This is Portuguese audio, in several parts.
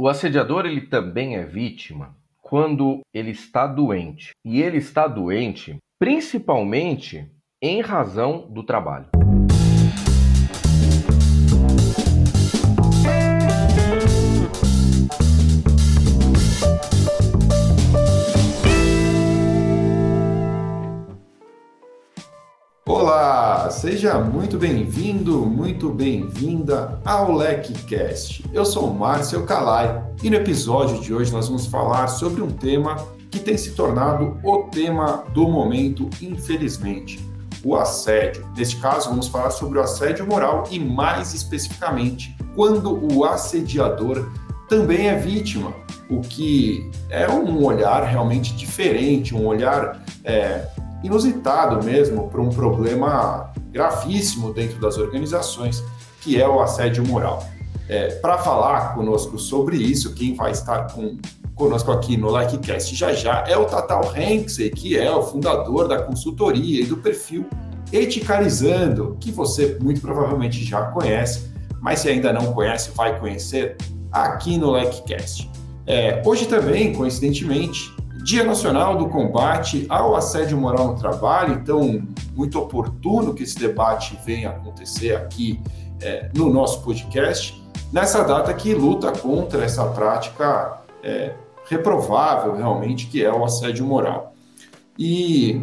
o assediador ele também é vítima quando ele está doente. E ele está doente principalmente em razão do trabalho. Olá, seja muito bem-vindo, muito bem-vinda ao LecCast. Eu sou Márcio Calai e no episódio de hoje nós vamos falar sobre um tema que tem se tornado o tema do momento, infelizmente, o assédio. Neste caso, vamos falar sobre o assédio moral e, mais especificamente, quando o assediador também é vítima, o que é um olhar realmente diferente, um olhar é, inusitado mesmo para um problema gravíssimo dentro das organizações, que é o assédio moral. É, para falar conosco sobre isso, quem vai estar com, conosco aqui no LikeCast já já é o Tatal Hanksey, que é o fundador da consultoria e do perfil Eticalizando, que você muito provavelmente já conhece, mas se ainda não conhece, vai conhecer aqui no LikeCast. É, hoje também, coincidentemente, Dia Nacional do Combate ao Assédio Moral no Trabalho, então, muito oportuno que esse debate venha acontecer aqui é, no nosso podcast, nessa data que luta contra essa prática é, reprovável, realmente, que é o assédio moral. E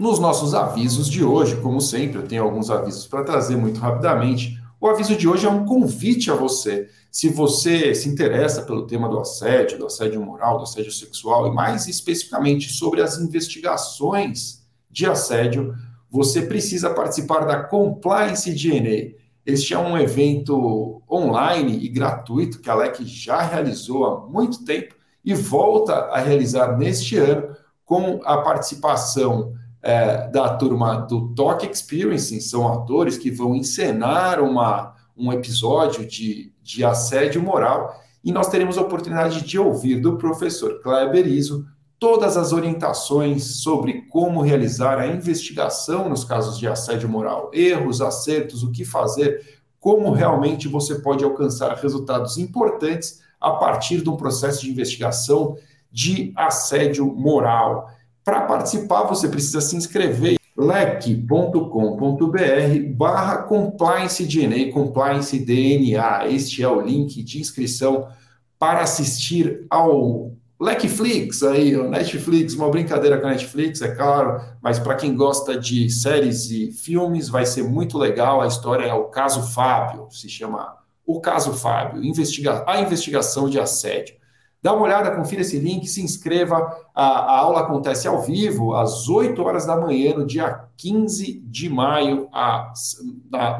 nos nossos avisos de hoje, como sempre, eu tenho alguns avisos para trazer muito rapidamente. O aviso de hoje é um convite a você. Se você se interessa pelo tema do assédio, do assédio moral, do assédio sexual e mais especificamente sobre as investigações de assédio, você precisa participar da Compliance DNA. Este é um evento online e gratuito que a LEC já realizou há muito tempo e volta a realizar neste ano com a participação é, da turma do Talk Experience, são atores que vão encenar uma, um episódio de, de assédio moral, e nós teremos a oportunidade de ouvir do professor Kleber Iso todas as orientações sobre como realizar a investigação nos casos de assédio moral, erros, acertos, o que fazer, como realmente você pode alcançar resultados importantes a partir de um processo de investigação de assédio moral. Para participar, você precisa se inscrever lec.com.br barra compliance DNA, compliance DNA. Este é o link de inscrição para assistir ao Netflix aí, o Netflix, uma brincadeira com a Netflix, é claro, mas para quem gosta de séries e filmes, vai ser muito legal. A história é o caso Fábio, se chama O Caso Fábio, investiga a investigação de assédio. Dá uma olhada, confira esse link, se inscreva. A, a, aula acontece ao vivo, às 8 horas da manhã, no dia 15 de maio, a,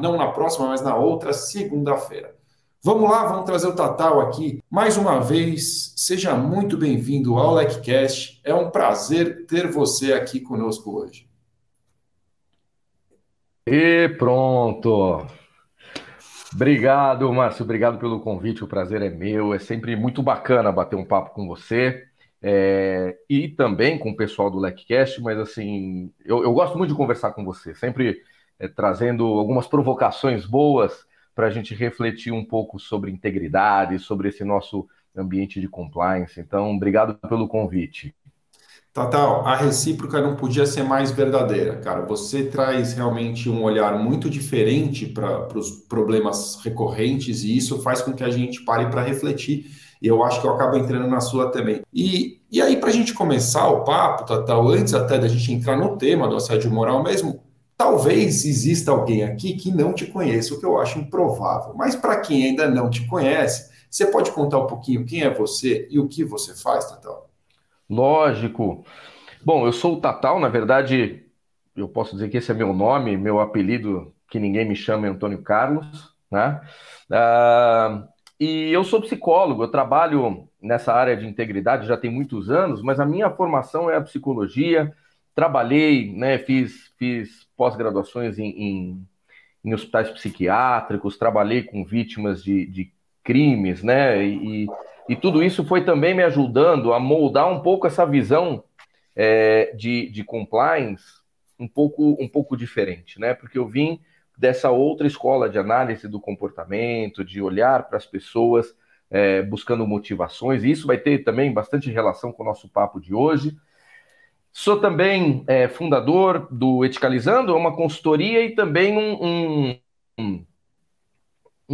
não na próxima, mas na outra segunda-feira. Vamos lá, vamos trazer o Tatal aqui. Mais uma vez, seja muito bem-vindo ao LecCast. É um prazer ter você aqui conosco hoje. E pronto! Obrigado, Márcio. Obrigado pelo convite. O prazer é meu. É sempre muito bacana bater um papo com você. É, e também com o pessoal do LecCast, mas assim, eu, eu, gosto muito de conversar com você, sempre é, trazendo algumas provocações boas para a gente refletir um pouco sobre integridade, sobre esse nosso ambiente de compliance. Então, obrigado pelo convite. Tatal, a recíproca não podia ser mais verdadeira, cara. Você traz realmente um olhar muito diferente para os problemas recorrentes e isso faz com que a gente pare para refletir. E eu acho que eu acabo entrando na sua também. E, e aí, para a gente começar o papo, Tatal, antes até da gente entrar no tema do assédio moral mesmo, talvez exista alguém aqui que não te conheça, o que eu acho improvável. Mas para quem ainda não te conhece, você pode contar um pouquinho quem é você e o que você faz, Tatal? Lógico. Bom, eu sou o Tatal, na verdade, eu posso dizer que esse é meu nome, meu apelido, que ninguém me chama é Antônio Carlos, né? Uh, e eu sou psicólogo, eu trabalho nessa área de integridade já tem muitos anos, mas a minha formação é a psicologia. Trabalhei, né, fiz, fiz pós-graduações em, em, em, hospitais psiquiátricos, trabalhei com vítimas de, de crimes, né? E, e tudo isso foi também me ajudando a moldar um pouco essa visão é, de, de compliance um pouco, um pouco diferente, né? Porque eu vim dessa outra escola de análise do comportamento, de olhar para as pessoas é, buscando motivações, e isso vai ter também bastante relação com o nosso papo de hoje. Sou também é, fundador do Eticalizando, é uma consultoria e também um, um,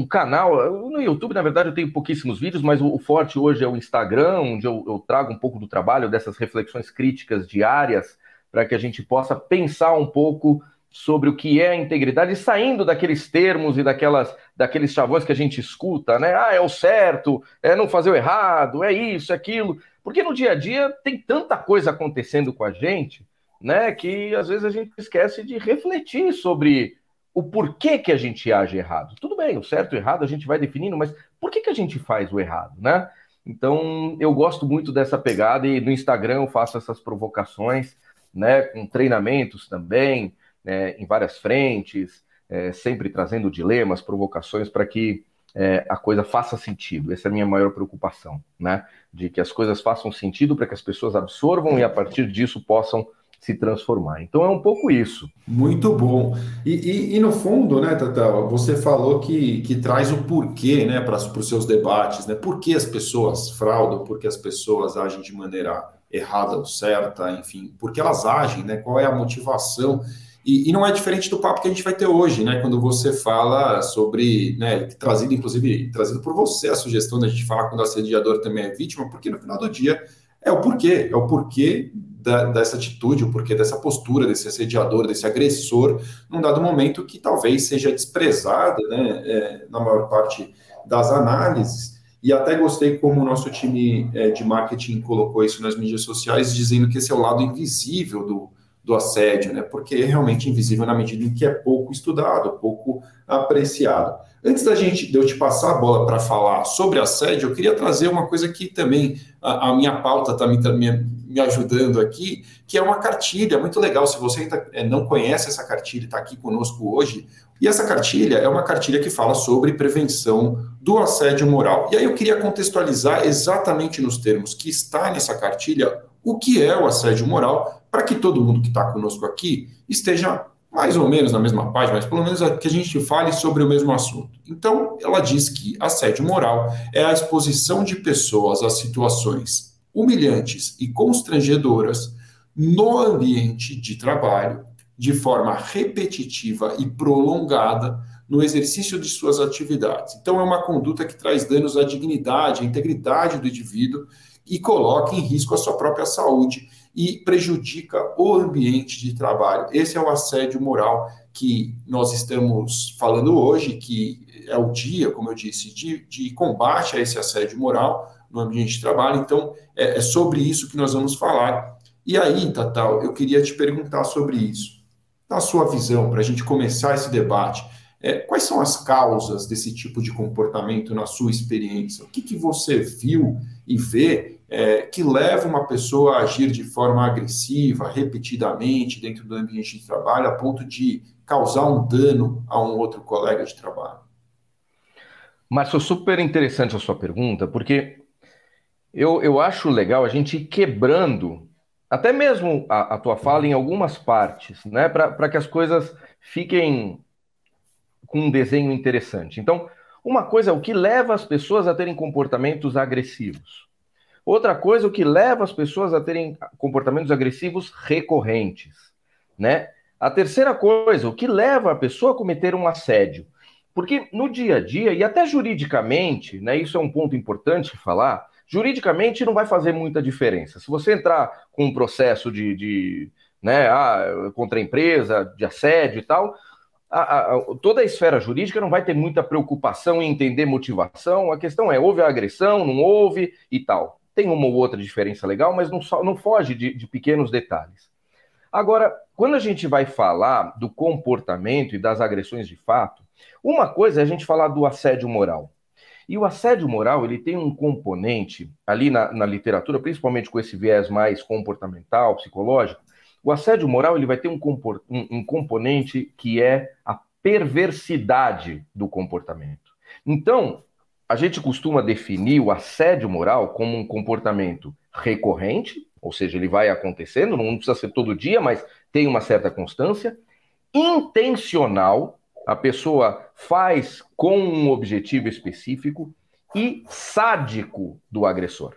um, canal. No YouTube, na verdade, eu tenho pouquíssimos vídeos, mas o, forte hoje é o Instagram, onde eu, eu trago um pouco do trabalho, dessas reflexões críticas diárias, para que a gente possa pensar um pouco sobre o que é a integridade, saindo daqueles termos e daquelas, daqueles chavões que a gente escuta, né? Ah, é o certo, é não fazer o errado, é isso, é aquilo. Porque no dia a dia tem tanta coisa acontecendo com a gente, né? Que às vezes a gente esquece de refletir sobre o porquê que a gente age errado. Tudo bem, o certo e o errado a gente vai definindo, mas por que, que a gente faz o errado, né? Então, eu gosto muito dessa pegada e no Instagram eu faço essas provocações, né, com treinamentos também, é, em várias frentes, é, sempre trazendo dilemas, provocações para que é, a coisa faça sentido. Essa é a minha maior preocupação, né? De que as coisas façam sentido para que as pessoas absorvam e a partir disso possam se transformar. Então é um pouco isso. Muito bom. E, e, e no fundo, né, Tata, você falou que, que traz o porquê né, para os seus debates, né? Por que as pessoas fraudam, por que as pessoas agem de maneira errada ou certa, enfim, por que elas agem, né? Qual é a motivação? E, e, não é diferente do papo que a gente vai ter hoje, né? Quando você fala sobre, né, trazido, inclusive, trazido por você a sugestão da gente falar quando o assediador também é vítima, porque no final do dia é o porquê, é o porquê da, dessa atitude, o porquê dessa postura, desse assediador, desse agressor, num dado momento que talvez seja desprezada, né, é, na maior parte das análises. E até gostei como o nosso time é, de marketing colocou isso nas mídias sociais, dizendo que esse é o lado invisível do, do assédio, né? Porque é realmente invisível na medida em que é pouco estudado, pouco apreciado. Antes da gente de eu te passar a bola para falar sobre assédio, eu queria trazer uma coisa que também a, a minha pauta está me, me, me, ajudando aqui, que é uma cartilha muito legal. Se você ainda é, não conhece essa cartilha, está aqui conosco hoje. E essa cartilha é uma cartilha que fala sobre prevenção do assédio moral. E aí eu queria contextualizar exatamente nos termos que está nessa cartilha o que é o assédio moral, para que todo mundo que está conosco aqui esteja mais ou menos na mesma página, mas pelo menos que a gente fale sobre o mesmo assunto. Então, ela diz que assédio moral é a exposição de pessoas a situações humilhantes e constrangedoras no ambiente de trabalho, de forma repetitiva e prolongada no exercício de suas atividades. Então, é uma conduta que traz danos à dignidade, à integridade do indivíduo e coloca em risco a sua própria saúde e prejudica o ambiente de trabalho. Esse é o assédio moral que nós estamos falando hoje, que é o dia, como eu disse, de, de combate a esse assédio moral no ambiente de trabalho. Então, é, é sobre isso que nós vamos falar. E aí, Tatal, eu queria te perguntar sobre isso. Na sua visão, para a gente começar esse debate, é, quais são as causas desse tipo de comportamento na sua experiência? O que, que você viu e vê é, que leva uma pessoa a agir de forma agressiva, repetidamente, dentro do ambiente de trabalho, a ponto de causar um dano a um outro colega de trabalho? Márcio, super interessante a sua pergunta, porque eu, eu acho legal a gente ir quebrando até mesmo a, a tua fala em algumas partes, né, para que as coisas fiquem com um desenho interessante. Então, uma coisa é o que leva as pessoas a terem comportamentos agressivos. Outra coisa, o que leva as pessoas a terem comportamentos agressivos recorrentes, né? A terceira coisa, o que leva a pessoa a cometer um assédio. Porque no dia a dia, e até juridicamente, né, isso é um ponto importante falar, juridicamente não vai fazer muita diferença. Se você entrar com um processo de, de né, ah, contra a empresa, de assédio e tal, a, a, toda a esfera jurídica não vai ter muita preocupação em entender motivação. A questão é: houve a agressão, não houve e tal. Tem uma ou outra diferença legal, mas não, não foge de, de pequenos detalhes. Agora, quando a gente vai falar do comportamento e das agressões de fato, uma coisa é a gente falar do assédio moral. E o assédio moral ele tem um componente ali na, na literatura, principalmente com esse viés mais comportamental, psicológico, o assédio moral ele vai ter um, um, um componente que é a perversidade do comportamento. Então, a gente costuma definir o assédio moral como um comportamento recorrente, ou seja, ele vai acontecendo, não precisa ser todo dia, mas tem uma certa constância, intencional, a pessoa faz com um objetivo específico e sádico do agressor.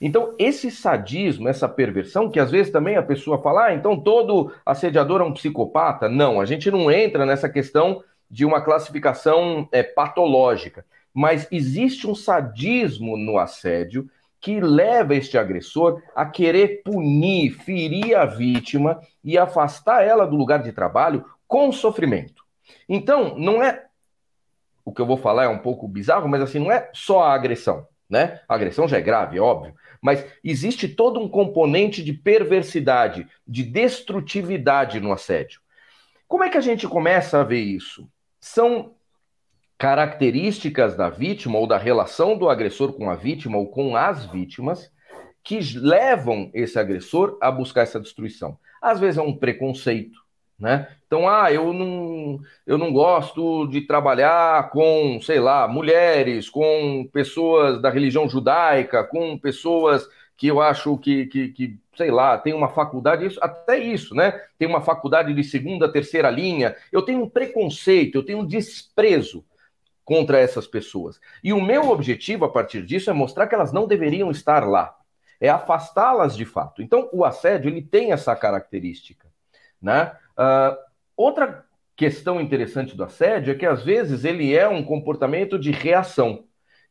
Então, esse sadismo, essa perversão, que às vezes também a pessoa fala, ah, então todo assediador é um psicopata. Não, a gente não entra nessa questão de uma classificação é, patológica. Mas existe um sadismo no assédio que leva este agressor a querer punir, ferir a vítima e afastar ela do lugar de trabalho com sofrimento. Então, não é. O que eu vou falar é um pouco bizarro, mas assim, não é só a agressão, né? A agressão já é grave, é óbvio. Mas existe todo um componente de perversidade, de destrutividade no assédio. Como é que a gente começa a ver isso? São características da vítima ou da relação do agressor com a vítima ou com as vítimas que levam esse agressor a buscar essa destruição. Às vezes é um preconceito, né? Então, ah, eu não, eu não gosto de trabalhar com, sei lá, mulheres, com pessoas da religião judaica, com pessoas que eu acho que, que, que, sei lá, tem uma faculdade, isso, até isso, né? Tem uma faculdade de segunda, terceira linha. Eu tenho um preconceito, eu tenho um desprezo contra essas pessoas. E o meu objetivo a partir disso é mostrar que elas não deveriam estar lá, é afastá-las de fato. Então, o assédio ele tem essa característica, né? Uh, outra questão interessante do assédio é que às vezes ele é um comportamento de reação.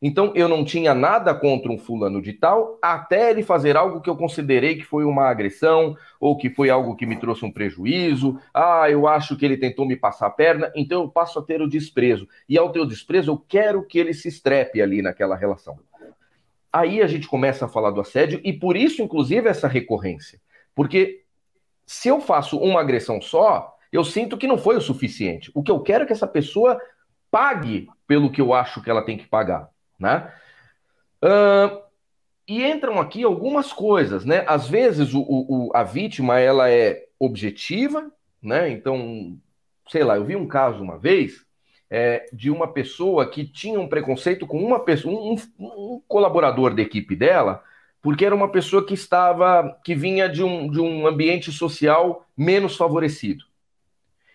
Então eu não tinha nada contra um fulano de tal, até ele fazer algo que eu considerei que foi uma agressão ou que foi algo que me trouxe um prejuízo. Ah, eu acho que ele tentou me passar a perna, então eu passo a ter o desprezo. E ao ter o desprezo, eu quero que ele se estrepe ali naquela relação. Aí a gente começa a falar do assédio e por isso, inclusive, essa recorrência. Porque se eu faço uma agressão só, eu sinto que não foi o suficiente. O que eu quero é que essa pessoa pague pelo que eu acho que ela tem que pagar, né? Uh, e entram aqui algumas coisas, né? Às vezes o, o, a vítima ela é objetiva, né? Então, sei lá, eu vi um caso uma vez é, de uma pessoa que tinha um preconceito com uma pessoa, um, um colaborador da equipe dela, porque era uma pessoa que estava, que vinha de um, de um ambiente social menos favorecido.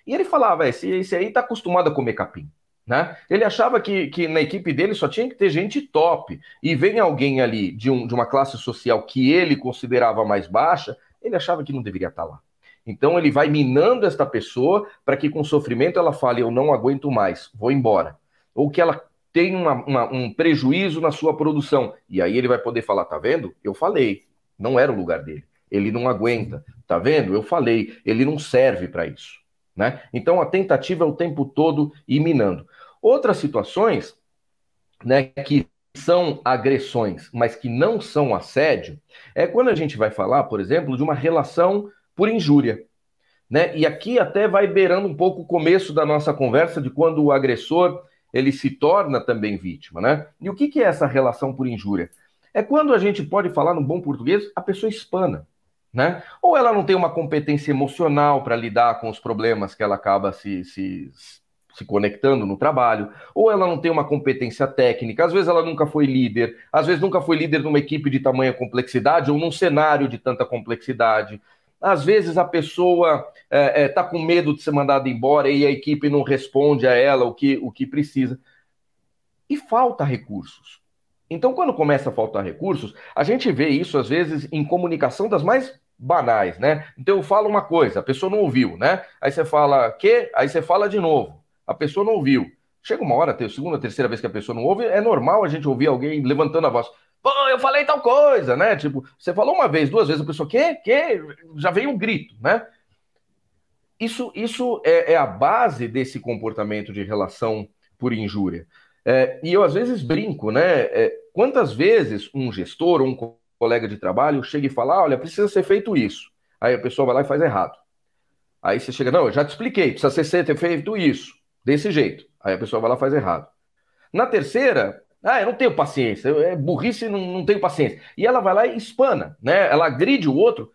E ele falava, esse, esse aí está acostumado a comer capim. Né? Ele achava que, que na equipe dele só tinha que ter gente top. E vem alguém ali de, um, de uma classe social que ele considerava mais baixa, ele achava que não deveria estar tá lá. Então ele vai minando esta pessoa para que com sofrimento ela fale: Eu não aguento mais, vou embora. Ou que ela tem uma, uma, um prejuízo na sua produção. E aí ele vai poder falar: tá vendo? Eu falei, não era o lugar dele. Ele não aguenta. Tá vendo? Eu falei, ele não serve para isso. Né? Então a tentativa é o tempo todo ir minando. Outras situações né, que são agressões, mas que não são assédio, é quando a gente vai falar, por exemplo, de uma relação por injúria. Né? E aqui até vai beirando um pouco o começo da nossa conversa de quando o agressor ele se torna também vítima, né? E o que, que é essa relação por injúria? É quando a gente pode falar no bom português, a pessoa espana, né? Ou ela não tem uma competência emocional para lidar com os problemas que ela acaba se, se, se conectando no trabalho, ou ela não tem uma competência técnica, às vezes ela nunca foi líder, às vezes nunca foi líder numa equipe de tamanha complexidade ou num cenário de tanta complexidade. Às vezes a pessoa está é, é, tá com medo de ser mandada embora e a equipe não responde a ela o que, o que precisa. E falta recursos. Então, quando começa a faltar recursos, a gente vê isso às vezes em comunicação das mais banais, né? Então eu falo uma coisa, a pessoa não ouviu, né? Aí você fala que, aí você fala de novo, a pessoa não ouviu. Chega uma hora, segunda, terceira vez que a pessoa não ouve, é normal a gente ouvir alguém levantando a voz. Pô, eu falei tal coisa, né? Tipo, você falou uma vez, duas vezes, a pessoa, que? Que? Já veio um grito, né? Isso, isso é, é a base desse comportamento de relação por injúria. É, e eu às vezes brinco, né? É, quantas vezes um gestor ou um colega de trabalho chega e fala: olha, precisa ser feito isso. Aí a pessoa vai lá e faz errado. Aí você chega, não, eu já te expliquei, precisa ser feito isso, desse jeito. Aí a pessoa vai lá e faz errado. Na terceira, ah, eu não tenho paciência, é burrice, não, não tenho paciência. E ela vai lá e espana, né? Ela agride o outro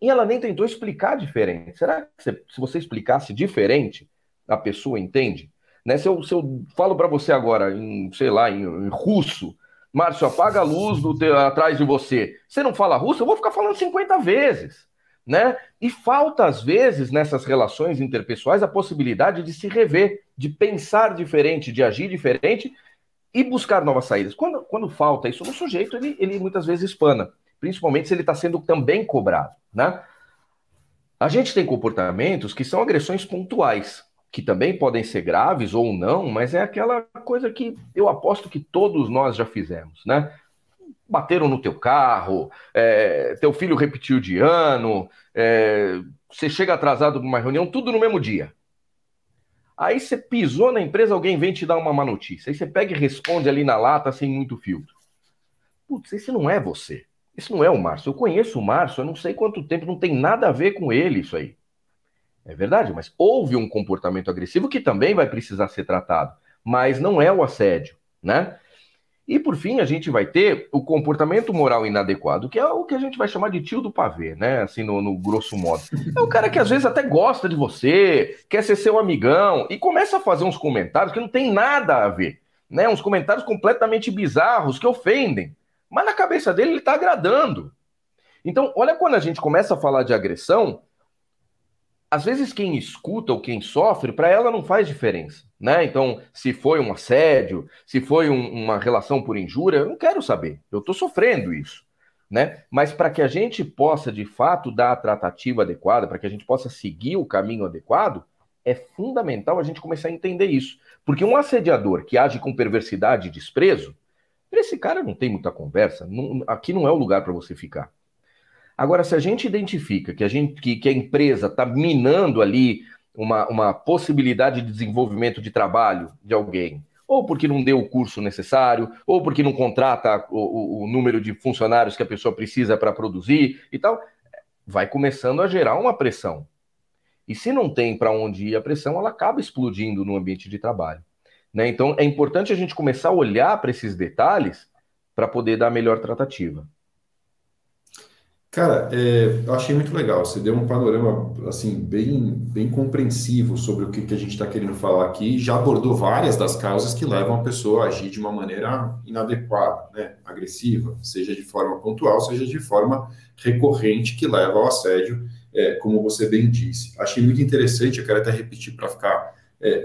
e ela nem tentou explicar diferente. Será que se você explicasse diferente, a pessoa entende? Né? Se, eu, se eu falo para você agora, em, sei lá, em, em russo, Márcio, apaga a luz do atrás de você. Você não fala russo, eu vou ficar falando 50 vezes. Né? E falta, às vezes, nessas relações interpessoais, a possibilidade de se rever, de pensar diferente, de agir diferente e buscar novas saídas. Quando, quando falta isso no sujeito, ele, ele muitas vezes espana, principalmente se ele está sendo também cobrado, né? A gente tem comportamentos que são agressões pontuais, que também podem ser graves ou não, mas é aquela coisa que eu aposto que todos nós já fizemos, né? Bateram no teu carro, é, teu filho repetiu de ano, é, você chega atrasado para uma reunião, tudo no mesmo dia. Aí você pisou na empresa, alguém vem te dar uma má notícia. Aí você pega e responde ali na lata sem muito filtro. Putz, esse não é você. Esse não é o Márcio. Eu conheço o Márcio, eu não sei quanto tempo, não tem nada a ver com ele isso aí. É verdade, mas houve um comportamento agressivo que também vai precisar ser tratado, mas não é o assédio, né? E por fim, a gente vai ter o comportamento moral inadequado, que é o que a gente vai chamar de tio do pavê, né? Assim, no, no, grosso modo. É o cara que às vezes até gosta de você, quer ser seu amigão, e começa a fazer uns comentários que não tem nada a ver, né? Uns comentários completamente bizarros que ofendem. Mas na cabeça dele ele está agradando. Então, olha quando a gente começa a falar de agressão, às vezes quem escuta ou quem sofre, para ela não faz diferença, né? Então, se foi um assédio, se foi um, uma relação por injúria, eu não quero saber. Eu estou sofrendo isso, né? Mas para que a gente possa de fato dar a tratativa adequada, para que a gente possa seguir o caminho adequado, é fundamental a gente começar a entender isso, porque um assediador que age com perversidade e desprezo, esse cara não tem muita conversa. Não, aqui não é o lugar para você ficar. Agora, se a gente identifica que a, gente, que, que a empresa está minando ali uma, uma possibilidade de desenvolvimento de trabalho de alguém, ou porque não deu o curso necessário, ou porque não contrata o, o, o número de funcionários que a pessoa precisa para produzir e tal, vai começando a gerar uma pressão. E se não tem para onde ir a pressão, ela acaba explodindo no ambiente de trabalho. Né? Então, é importante a gente começar a olhar para esses detalhes para poder dar melhor tratativa. Cara, é, eu achei muito legal. Você deu um panorama assim bem, bem compreensivo sobre o que, que a gente está querendo falar aqui. Já abordou várias das causas que levam a pessoa a agir de uma maneira inadequada, né? agressiva, seja de forma pontual, seja de forma recorrente, que leva ao assédio, é, como você bem disse. Achei muito interessante. Eu quero até repetir para ficar é,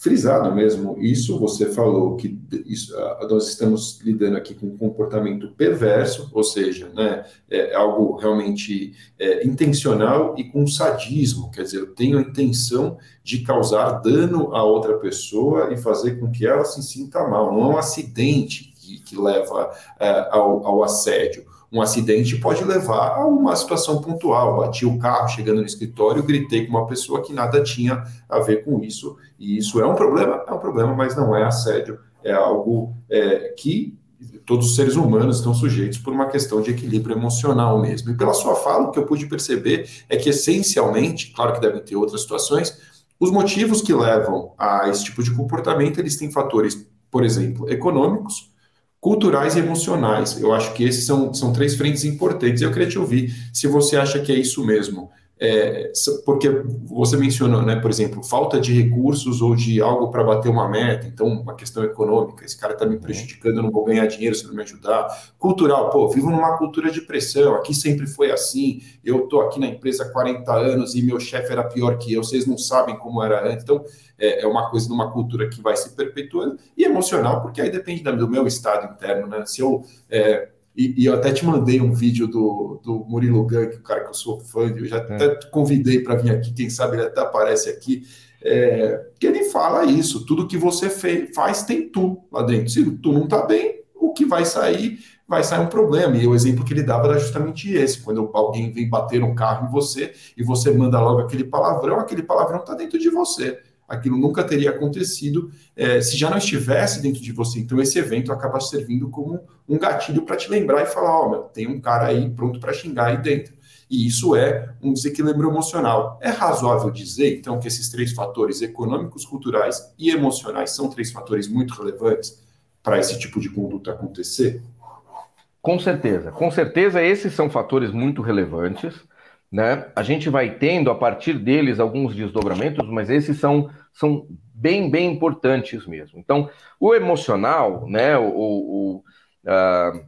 frisado mesmo isso. Você falou que isso, nós estamos lidando aqui com um comportamento perverso, ou seja, né, é algo realmente é, intencional e com sadismo. Quer dizer, eu tenho a intenção de causar dano a outra pessoa e fazer com que ela se sinta mal. Não é um acidente que, que leva é, ao, ao assédio um acidente pode levar a uma situação pontual. Bati o carro chegando no escritório, gritei com uma pessoa que nada tinha a ver com isso. E isso é um problema? É um problema, mas não é assédio. É algo é, que todos os seres humanos estão sujeitos por uma questão de equilíbrio emocional mesmo. E pela sua fala, o que eu pude perceber é que, essencialmente, claro que devem ter outras situações, os motivos que levam a esse tipo de comportamento, eles têm fatores, por exemplo, econômicos, culturais e emocionais. Eu acho que esses são, são três frentes importantes. Eu queria te ouvir se você acha que é isso mesmo. É, porque você mencionou, né, por exemplo, falta de recursos ou de algo para bater uma meta, então uma questão econômica, esse cara está me prejudicando, eu não vou ganhar dinheiro se não me ajudar. Cultural, pô, vivo numa cultura de pressão, aqui sempre foi assim, eu estou aqui na empresa há 40 anos e meu chefe era pior que eu, vocês não sabem como era antes. Então, é, é uma coisa de uma cultura que vai se perpetuando, e emocional, porque aí depende do meu estado interno, né? Se eu. É, e, e, eu até te mandei um vídeo do, do Murilo Gun, que é o cara que eu sou fã, eu já é. até convidei para vir aqui, quem sabe ele até aparece aqui, é, que ele fala isso, tudo que você fez, faz tem tu lá dentro. Se tu não está bem, o que vai sair vai sair um problema. E o exemplo que ele dava era justamente esse: quando alguém vem bater um carro em você e você manda logo aquele palavrão, aquele palavrão está dentro de você aquilo nunca teria acontecido é, se já não estivesse dentro de você. Então, esse evento acaba servindo como um gatilho para te lembrar e falar: Ó, oh, tem um cara aí pronto para xingar aí dentro. E isso é um desequilíbrio emocional. É razoável dizer, então, que esses três fatores econômicos, culturais e emocionais são três fatores muito relevantes para esse tipo de conduta acontecer? Com certeza, com certeza esses são fatores muito relevantes. Né? A gente vai tendo a partir deles alguns desdobramentos, mas esses são, são bem, bem importantes mesmo. Então, o emocional, né, o, o uh,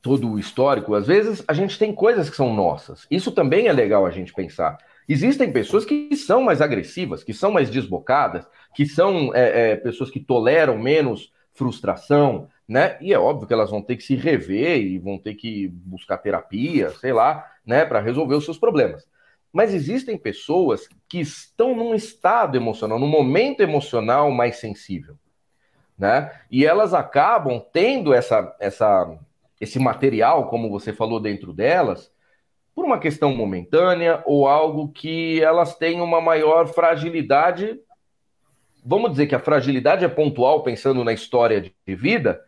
todo o histórico, às vezes a gente tem coisas que são nossas. Isso também é legal a gente pensar. Existem pessoas que são mais agressivas, que são mais desbocadas, que são é, é, pessoas que toleram menos frustração, né? E é óbvio que elas vão ter que se rever e vão ter que buscar terapia, sei lá, né, para resolver os seus problemas. Mas existem pessoas que estão num estado emocional, num momento emocional mais sensível, né? E elas acabam tendo essa, essa, esse material, como você falou, dentro delas, por uma questão momentânea ou algo que elas têm uma maior fragilidade. Vamos dizer que a fragilidade é pontual, pensando na história de vida,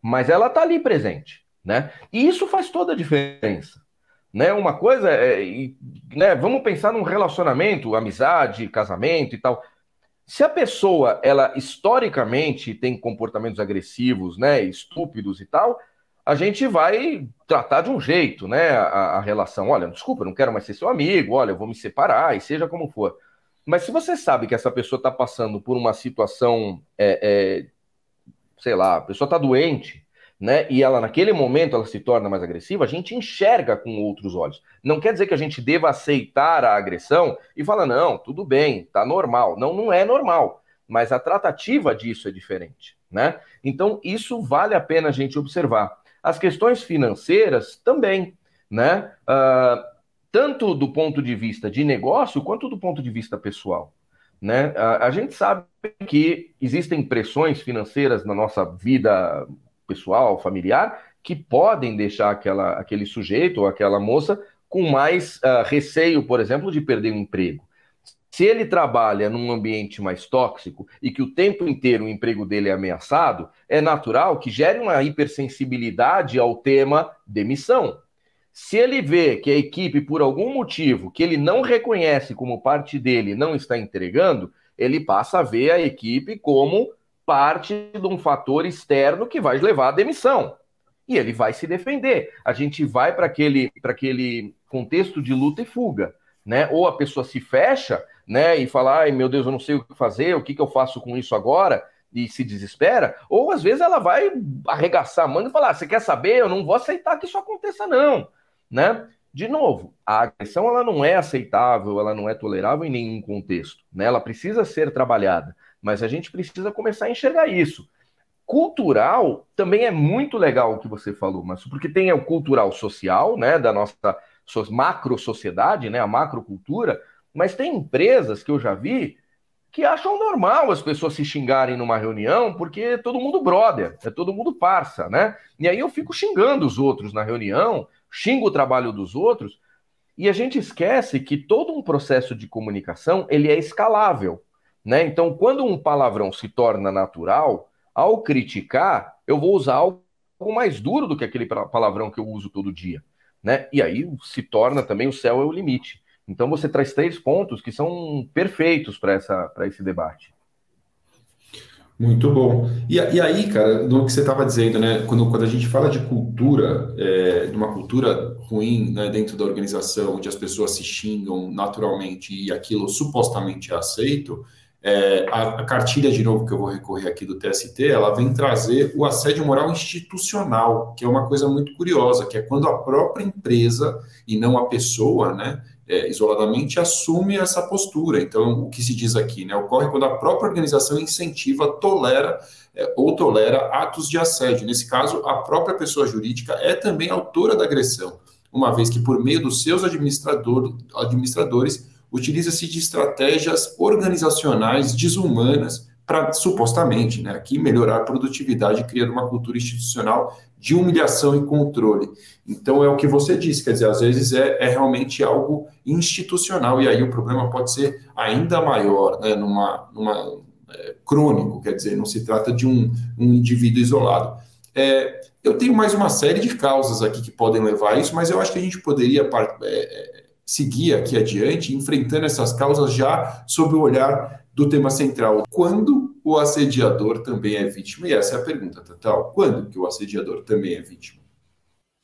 mas ela está ali presente, né? E isso faz toda a diferença. Né? Uma coisa é, né, vamos pensar num relacionamento, amizade, casamento e tal. Se a pessoa, ela historicamente tem comportamentos agressivos, né, estúpidos e tal, a gente vai tratar de um jeito, né, a, a relação. Olha, desculpa, não quero mais ser seu amigo, olha, eu vou me separar, e seja como for. Mas se você sabe que essa pessoa está passando por uma situação, é, é, sei lá, a pessoa está doente, né, e ela naquele momento ela se torna mais agressiva, a gente enxerga com outros olhos. Não quer dizer que a gente deva aceitar a agressão e falar, não, tudo bem, tá normal. Não, não é normal, mas a tratativa disso é diferente, né? Então, isso vale a pena a gente observar. As questões financeiras também, né? Uh, tanto do ponto de vista de negócio quanto do ponto de vista pessoal. Né? A, a gente sabe que existem pressões financeiras na nossa vida pessoal, familiar, que podem deixar aquela, aquele sujeito ou aquela moça com mais uh, receio, por exemplo, de perder um emprego. Se ele trabalha num ambiente mais tóxico e que o tempo inteiro o emprego dele é ameaçado, é natural que gere uma hipersensibilidade ao tema demissão. Se ele vê que a equipe, por algum motivo que ele não reconhece como parte dele, não está entregando, ele passa a ver a equipe como parte de um fator externo que vai levar à demissão. E ele vai se defender. A gente vai para aquele, aquele contexto de luta e fuga. Né? Ou a pessoa se fecha né, e fala, ai meu Deus, eu não sei o que fazer, o que, que eu faço com isso agora? E se desespera, ou às vezes ela vai arregaçar a mão e falar: ah, você quer saber? Eu não vou aceitar que isso aconteça, não. Né? De novo, a agressão ela não é aceitável, ela não é tolerável em nenhum contexto. Né? Ela precisa ser trabalhada. Mas a gente precisa começar a enxergar isso. Cultural também é muito legal o que você falou, mas porque tem o cultural social, né, da nossa macro sociedade, né, a macrocultura, mas tem empresas que eu já vi que acham normal as pessoas se xingarem numa reunião, porque é todo mundo brother, é todo mundo parça, né? E aí eu fico xingando os outros na reunião, xingo o trabalho dos outros, e a gente esquece que todo um processo de comunicação, ele é escalável. Né? Então, quando um palavrão se torna natural, ao criticar, eu vou usar algo mais duro do que aquele palavrão que eu uso todo dia. Né? E aí se torna também o céu é o limite. Então você traz três pontos que são perfeitos para esse debate. Muito bom. E, e, aí, cara, no que você estava dizendo, né? Quando, quando a gente fala de cultura, é, de uma cultura ruim né, dentro da organização, onde as pessoas se xingam naturalmente e aquilo supostamente é aceito, é, a, a, cartilha, de novo, que eu vou recorrer aqui do TST, ela vem trazer o assédio moral institucional, que é uma coisa muito curiosa, que é quando a própria empresa, e não a pessoa, né, é, isoladamente, assume essa postura. Então, o que se diz aqui, né, ocorre quando a própria organização incentiva, tolera é, ou tolera atos de assédio. Nesse caso, a própria pessoa jurídica é também autora da agressão, uma vez que, por meio dos seus administrador, administradores, utiliza-se de estratégias organizacionais desumanas para, supostamente, né, aqui melhorar a produtividade, criando uma cultura institucional de humilhação e controle. Então, é o que você disse, quer dizer, às vezes é, é realmente algo institucional, e aí o problema pode ser ainda maior, né, numa, numa é, crônico, quer dizer, não se trata de um, um indivíduo isolado. É, eu tenho mais uma série de causas aqui que podem levar a isso, mas eu acho que a gente poderia é, seguir aqui adiante, enfrentando essas causas já sob o olhar do tema central. Quando o assediador também é vítima? E essa é a pergunta, Tatal. Quando que o assediador também é vítima?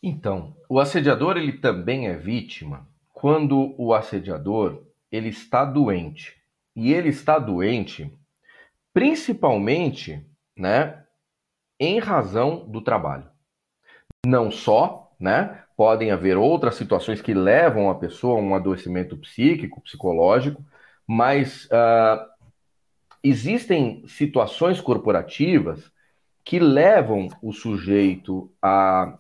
Então, o assediador ele também é vítima quando o assediador ele está doente. E ele está doente principalmente, né, em razão do trabalho. Não só, né, podem haver outras situações que levam a pessoa a um adoecimento psíquico, psicológico, mas uh, existem situações corporativas que levam o sujeito a,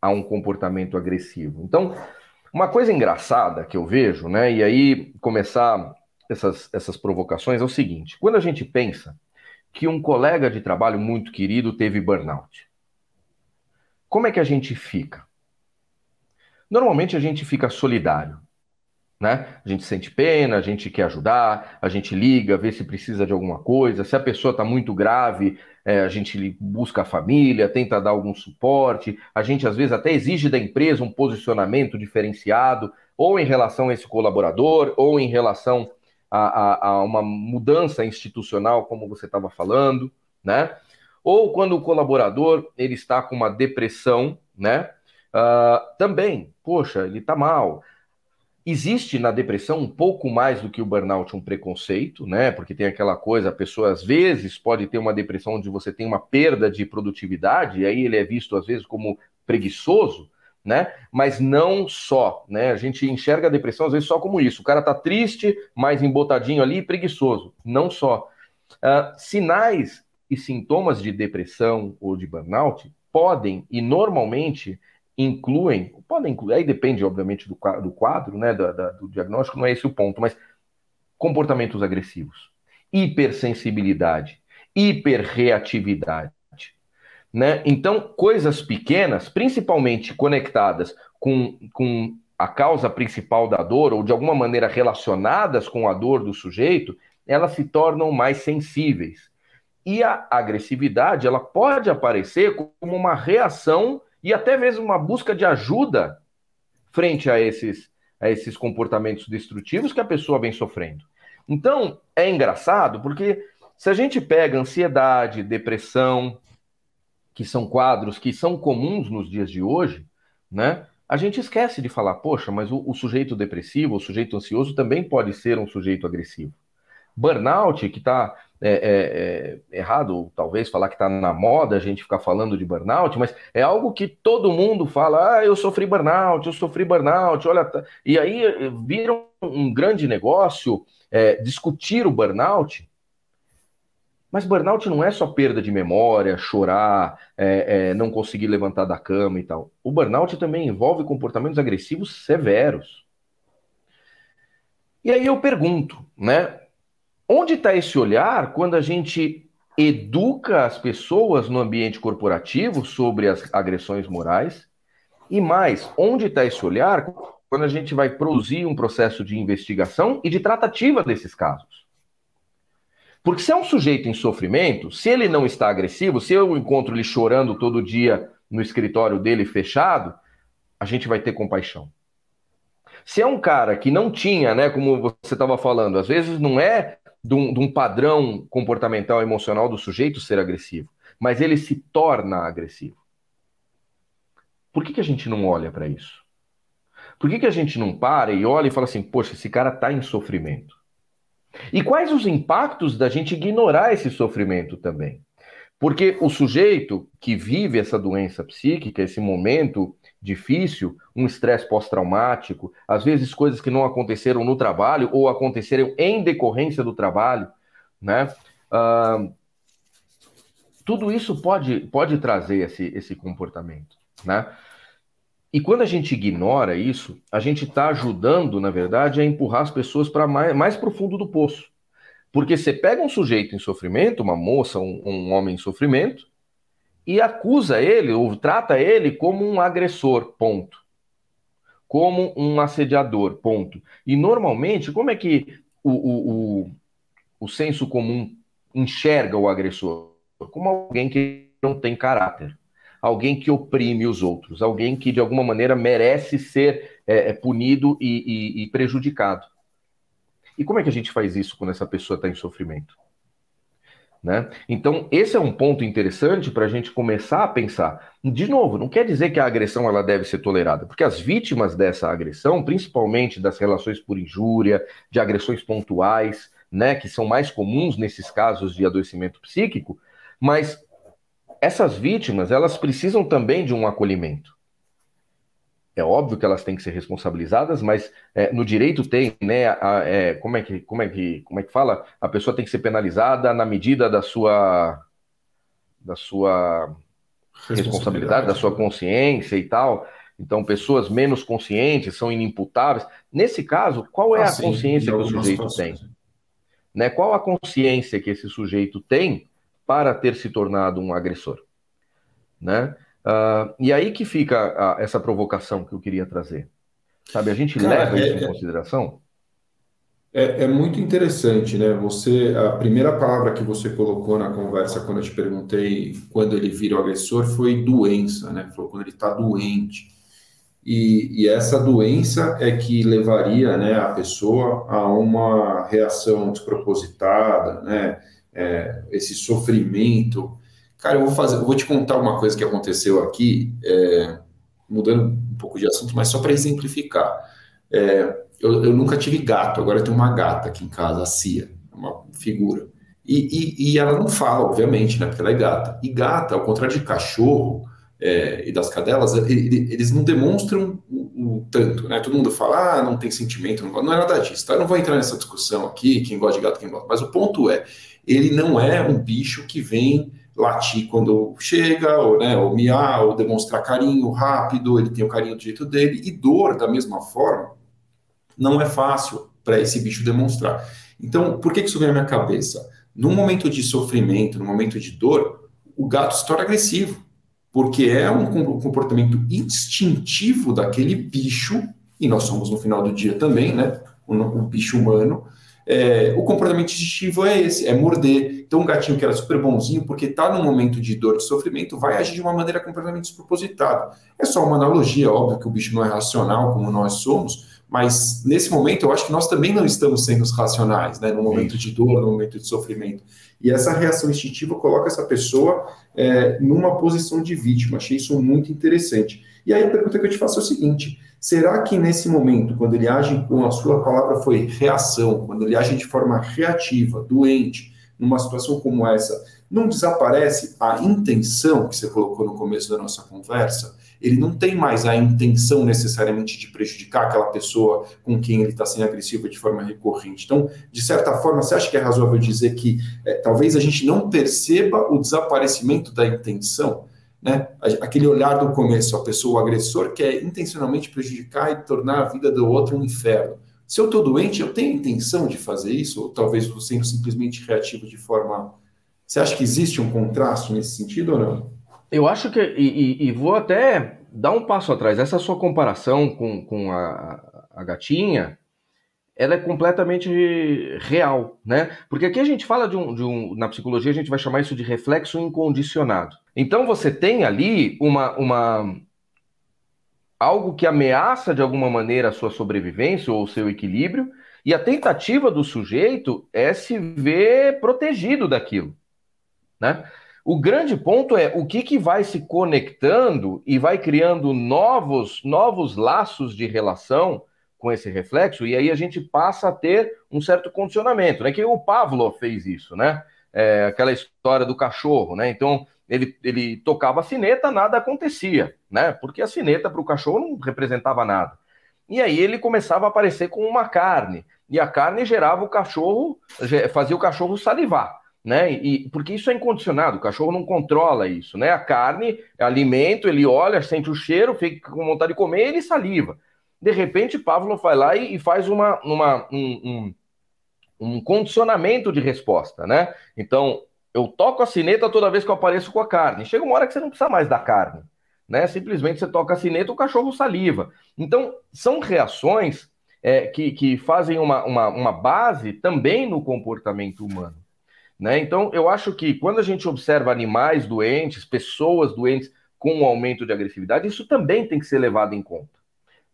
a um comportamento agressivo. Então, uma coisa engraçada que eu vejo, né, e aí começar essas, essas provocações é o seguinte: quando a gente pensa que um colega de trabalho muito querido teve burnout, como é que a gente fica? Normalmente a gente fica solidário. Né? A gente sente pena, a gente quer ajudar, a gente liga, vê se precisa de alguma coisa. Se a pessoa está muito grave, é, a gente busca a família, tenta dar algum suporte. A gente às vezes até exige da empresa um posicionamento diferenciado, ou em relação a esse colaborador, ou em relação a, a, a uma mudança institucional, como você estava falando, né? Ou quando o colaborador ele está com uma depressão, né? Uh, também, poxa, ele está mal. Existe na depressão um pouco mais do que o burnout um preconceito, né? Porque tem aquela coisa, a pessoa às vezes pode ter uma depressão onde você tem uma perda de produtividade, e aí ele é visto às vezes como preguiçoso, né? Mas não só, né? A gente enxerga a depressão às vezes só como isso. O cara tá triste, mais embotadinho ali, preguiçoso. Não só. Uh, sinais e sintomas de depressão ou de burnout podem e normalmente incluem, podem incluir, aí depende, obviamente, do, do quadro, né, do, do diagnóstico, não é esse o ponto, mas comportamentos agressivos, hipersensibilidade, hiperreatividade, né? Então, coisas pequenas, principalmente conectadas com, com a causa principal da dor, ou de alguma maneira relacionadas com a dor do sujeito, elas se tornam mais sensíveis. E a agressividade, ela pode aparecer como uma reação e até mesmo uma busca de ajuda frente a esses, a esses comportamentos destrutivos que a pessoa vem sofrendo. Então, é engraçado porque se a gente pega ansiedade, depressão, que são quadros que são comuns nos dias de hoje, né? A gente esquece de falar, poxa, mas o, o sujeito depressivo, o sujeito ansioso também pode ser um sujeito agressivo. Burnout, que está é, é, é, errado, talvez, falar que está na moda a gente ficar falando de burnout, mas é algo que todo mundo fala, ah, eu sofri burnout, eu sofri burnout, olha, tá... e aí eh, viram um grande negócio é, discutir o burnout, mas burnout não é só perda de memória, chorar, é, é, não conseguir levantar da cama e tal. O burnout também envolve comportamentos agressivos severos. E aí eu pergunto, né? Onde está esse olhar quando a gente educa as pessoas no ambiente corporativo sobre as agressões morais? E mais, onde está esse olhar quando a gente vai produzir um processo de investigação e de tratativa desses casos? Porque se é um sujeito em sofrimento, se ele não está agressivo, se eu encontro ele chorando todo dia no escritório dele fechado, a gente vai ter compaixão. Se é um cara que não tinha, né, como você estava falando, às vezes não é de um, de um padrão comportamental emocional do sujeito ser agressivo, mas ele se torna agressivo. Por que, que a gente não olha para isso? Por que, que a gente não para e olha e fala assim, poxa, esse cara está em sofrimento? E quais os impactos da gente ignorar esse sofrimento também? Porque o sujeito que vive essa doença psíquica, esse momento difícil, um estresse pós-traumático, às vezes coisas que não aconteceram no trabalho ou aconteceram em decorrência do trabalho, né? Uh, tudo isso pode, pode trazer esse, esse comportamento, né? E quando a gente ignora isso, a gente está ajudando, na verdade, a empurrar as pessoas para mais, mais profundo do poço. Porque você pega um sujeito em sofrimento, uma moça, um, um homem em sofrimento, e acusa ele, ou trata ele como um agressor, ponto. Como um assediador, ponto. E normalmente, como é que o, o, o, o senso comum enxerga o agressor? Como alguém que não tem caráter, alguém que oprime os outros, alguém que de alguma maneira merece ser é, é punido e, e, e prejudicado. E como é que a gente faz isso quando essa pessoa está em sofrimento? Né? Então, esse é um ponto interessante para a gente começar a pensar. De novo, não quer dizer que a agressão ela deve ser tolerada, porque as vítimas dessa agressão, principalmente das relações por injúria, de agressões pontuais, né, que são mais comuns nesses casos de adoecimento psíquico, mas essas vítimas elas precisam também de um acolhimento. É óbvio que elas têm que ser responsabilizadas, mas é, no direito tem, né? A, é, como, é que, como, é que, como é que fala? A pessoa tem que ser penalizada na medida da sua da sua responsabilidade, da sua consciência e tal. Então, pessoas menos conscientes são inimputáveis. Nesse caso, qual é ah, a sim, consciência que o sujeito tem? Né? Qual a consciência que esse sujeito tem para ter se tornado um agressor? Né? Uh, e aí que fica a, essa provocação que eu queria trazer. Sabe, a gente Cara, leva é, isso em é, consideração? É, é, muito interessante, né? Você, a primeira palavra que você colocou na conversa quando eu te perguntei quando ele vira o agressor foi doença, né? Falou quando ele está doente. E, e, essa doença é que levaria né, a pessoa a uma reação despropositada, né? É, esse sofrimento. Cara, eu vou fazer, eu vou te contar uma coisa que aconteceu aqui, é, mudando um pouco de assunto, mas só para exemplificar. É, eu, eu, nunca tive gato, agora eu tenho uma gata aqui em casa, a Cia, uma figura. E, e, e, ela não fala, obviamente, né? Porque ela é gata. E gata, ao contrário de cachorro é, e das cadelas, eles não demonstram o, o, tanto, né? Todo mundo fala, ah, não tem sentimento, não, não é nada disso. Tá? Eu não vou entrar nessa discussão aqui, quem gosta de gato, quem gosta. Mas o ponto é, ele não é um bicho que vem latir quando chega, ou, né, ou miar, ou demonstrar carinho rápido, ele tem o carinho do jeito dele, e dor da mesma forma não é fácil para esse bicho demonstrar. Então, por que isso vem à minha cabeça? Num momento de sofrimento, num momento de dor, o gato se torna agressivo, porque é um comportamento instintivo daquele bicho, e nós somos no final do dia também, né? O bicho humano. É, o comportamento instintivo é esse, é morder. Então, um gatinho que era super bonzinho, porque está num momento de dor, de sofrimento, vai agir de uma maneira completamente despropositada. É só uma analogia, óbvio que o bicho não é racional como nós somos, mas nesse momento eu acho que nós também não estamos sendo racionais, né? No momento de dor, no momento de sofrimento. E essa reação instintiva coloca essa pessoa é, numa posição de vítima. Achei isso muito interessante. E aí a pergunta que eu te faço é o seguinte: será que nesse momento, quando ele age com a sua palavra foi reação, quando ele age de forma reativa, doente, numa situação como essa, não desaparece a intenção que você colocou no começo da nossa conversa? ele não tem mais a intenção necessariamente de prejudicar aquela pessoa com quem ele está sendo agressivo de forma recorrente. Então, de certa forma, você acha que é razoável dizer que é, talvez a gente não perceba o desaparecimento da intenção? Né? Aquele olhar do começo, a pessoa, o agressor, quer intencionalmente prejudicar e tornar a vida do outro um inferno. Se eu estou doente, eu tenho intenção de fazer isso? Ou talvez estou sendo simplesmente reativo de forma. Você acha que existe um contraste nesse sentido ou não? Eu acho que, e, e, vou até dar um passo atrás, essa sua comparação com, com a, a gatinha, ela é completamente real, né? Porque aqui a gente fala de um, de um, na psicologia a gente vai chamar isso de reflexo incondicionado. Então você tem ali uma, uma algo que ameaça de alguma maneira a sua sobrevivência ou o seu equilíbrio, e a tentativa do sujeito é se ver protegido daquilo, né? O grande ponto é o que, que vai se conectando e vai criando novos, novos laços de relação com esse reflexo, e aí a gente passa a ter um certo condicionamento, né? Que o Pavlov fez isso, né? É, aquela história do cachorro, né? Então ele, ele tocava a sineta, nada acontecia, né? Porque a sineta para o cachorro não representava nada. E aí ele começava a aparecer com uma carne, e a carne gerava o cachorro, fazia o cachorro salivar né? E porque isso é incondicionado, o cachorro não controla isso, né? A carne, alimento, ele olha, sente o cheiro, fica com vontade de comer, ele saliva. De repente, Pavlov vai lá e, e faz uma, uma um, um, um, condicionamento de resposta, né? Então, eu toco a sineta toda vez que eu apareço com a carne. Chega uma hora que você não precisa mais da carne, né? Simplesmente você toca a sineta, o cachorro saliva. Então, são reações é, que, que fazem uma, uma, uma base também no comportamento humano. Né? Então, eu acho que quando a gente observa animais doentes, pessoas doentes com um aumento de agressividade, isso também tem que ser levado em conta.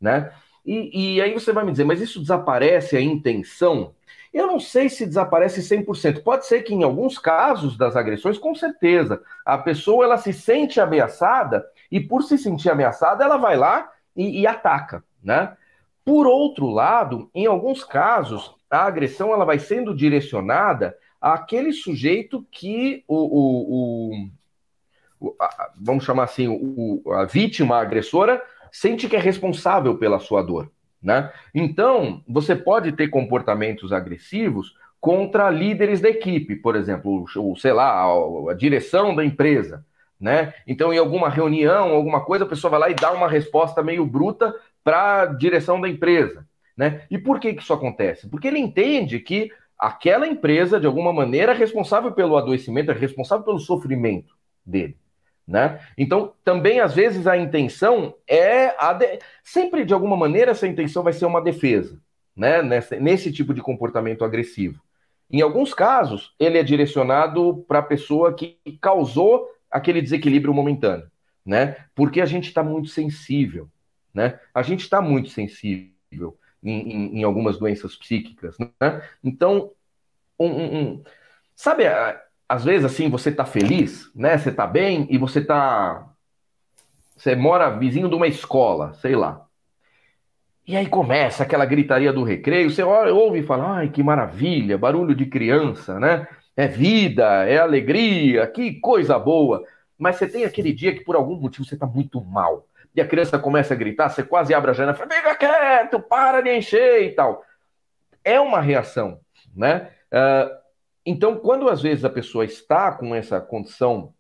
Né? E, e aí você vai me dizer, mas isso desaparece a intenção? Eu não sei se desaparece 100%. Pode ser que em alguns casos das agressões, com certeza, a pessoa ela se sente ameaçada e por se sentir ameaçada, ela vai lá e, e ataca, né? Por outro lado, em alguns casos, a agressão ela vai sendo direcionada aquele sujeito que o, o, o a, vamos chamar assim, o, a vítima a agressora sente que é responsável pela sua dor. Né? Então, você pode ter comportamentos agressivos contra líderes da equipe, por exemplo, ou sei lá, a, direção da empresa, né? Então, em alguma reunião, alguma coisa, a pessoa vai lá e dá uma resposta meio bruta para a direção da empresa, né? E por que, que isso acontece? Porque ele entende que aquela empresa, de alguma maneira, é responsável pelo adoecimento, é responsável pelo sofrimento dele. Né? Então, também às vezes a intenção é de... sempre de alguma maneira essa intenção vai ser uma defesa, né? Nesse, nesse tipo de comportamento agressivo. Em alguns casos, ele é direcionado para a pessoa que causou aquele desequilíbrio momentâneo, né? Porque a gente está muito sensível, né? A gente está muito sensível em, em, em, algumas doenças psíquicas, né? Então, um, um, um... sabe, às vezes assim você está feliz, né? Você está bem e você está, você mora vizinho de uma escola, sei lá. E aí começa aquela gritaria do recreio, você ouve e fala, ai, que maravilha, barulho de criança, né? É vida, é alegria, que coisa boa. Mas você tem aquele dia que por algum motivo você está muito mal. E a criança começa a gritar, você quase abre a janela fala, fica quieto, para de encher e tal. É uma reação, né? Uh, então, quando às vezes a pessoa está com essa condição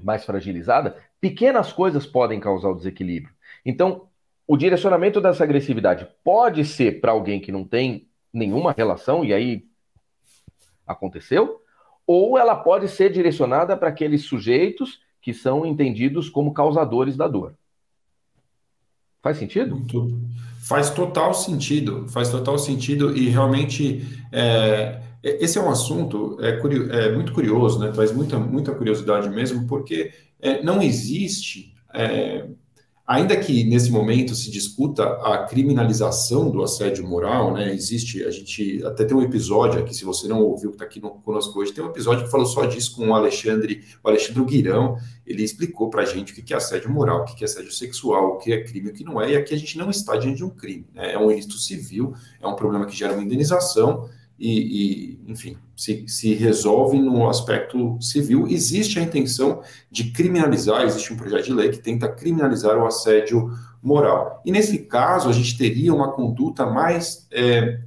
mais fragilizada, pequenas coisas podem causar o desequilíbrio. Então, o direcionamento dessa agressividade pode ser para alguém que não tem nenhuma relação, e aí aconteceu, ou ela pode ser direcionada para aqueles sujeitos que são entendidos como causadores da dor. Faz sentido? Muito. Faz total sentido, faz total sentido, e realmente é, esse é um assunto é, é, muito curioso, né? traz muita, muita curiosidade mesmo, porque é, não existe é, Ainda que nesse momento se discuta a criminalização do assédio moral, né? Existe, a gente até tem um episódio aqui, se você não ouviu, que está aqui no, conosco hoje, tem um episódio que falou só disso com o Alexandre, o Alexandre Guirão, ele explicou para a gente o que é assédio moral, o que é assédio sexual, o que é crime o que não é, e aqui a gente não está diante de um crime, né? É um ilícito civil, é um problema que gera uma indenização, e, e, enfim, se, se resolve no aspecto civil. Existe a intenção de criminalizar, existe um projeto de lei que tenta criminalizar o assédio moral. E nesse caso, a gente teria uma conduta mais, é,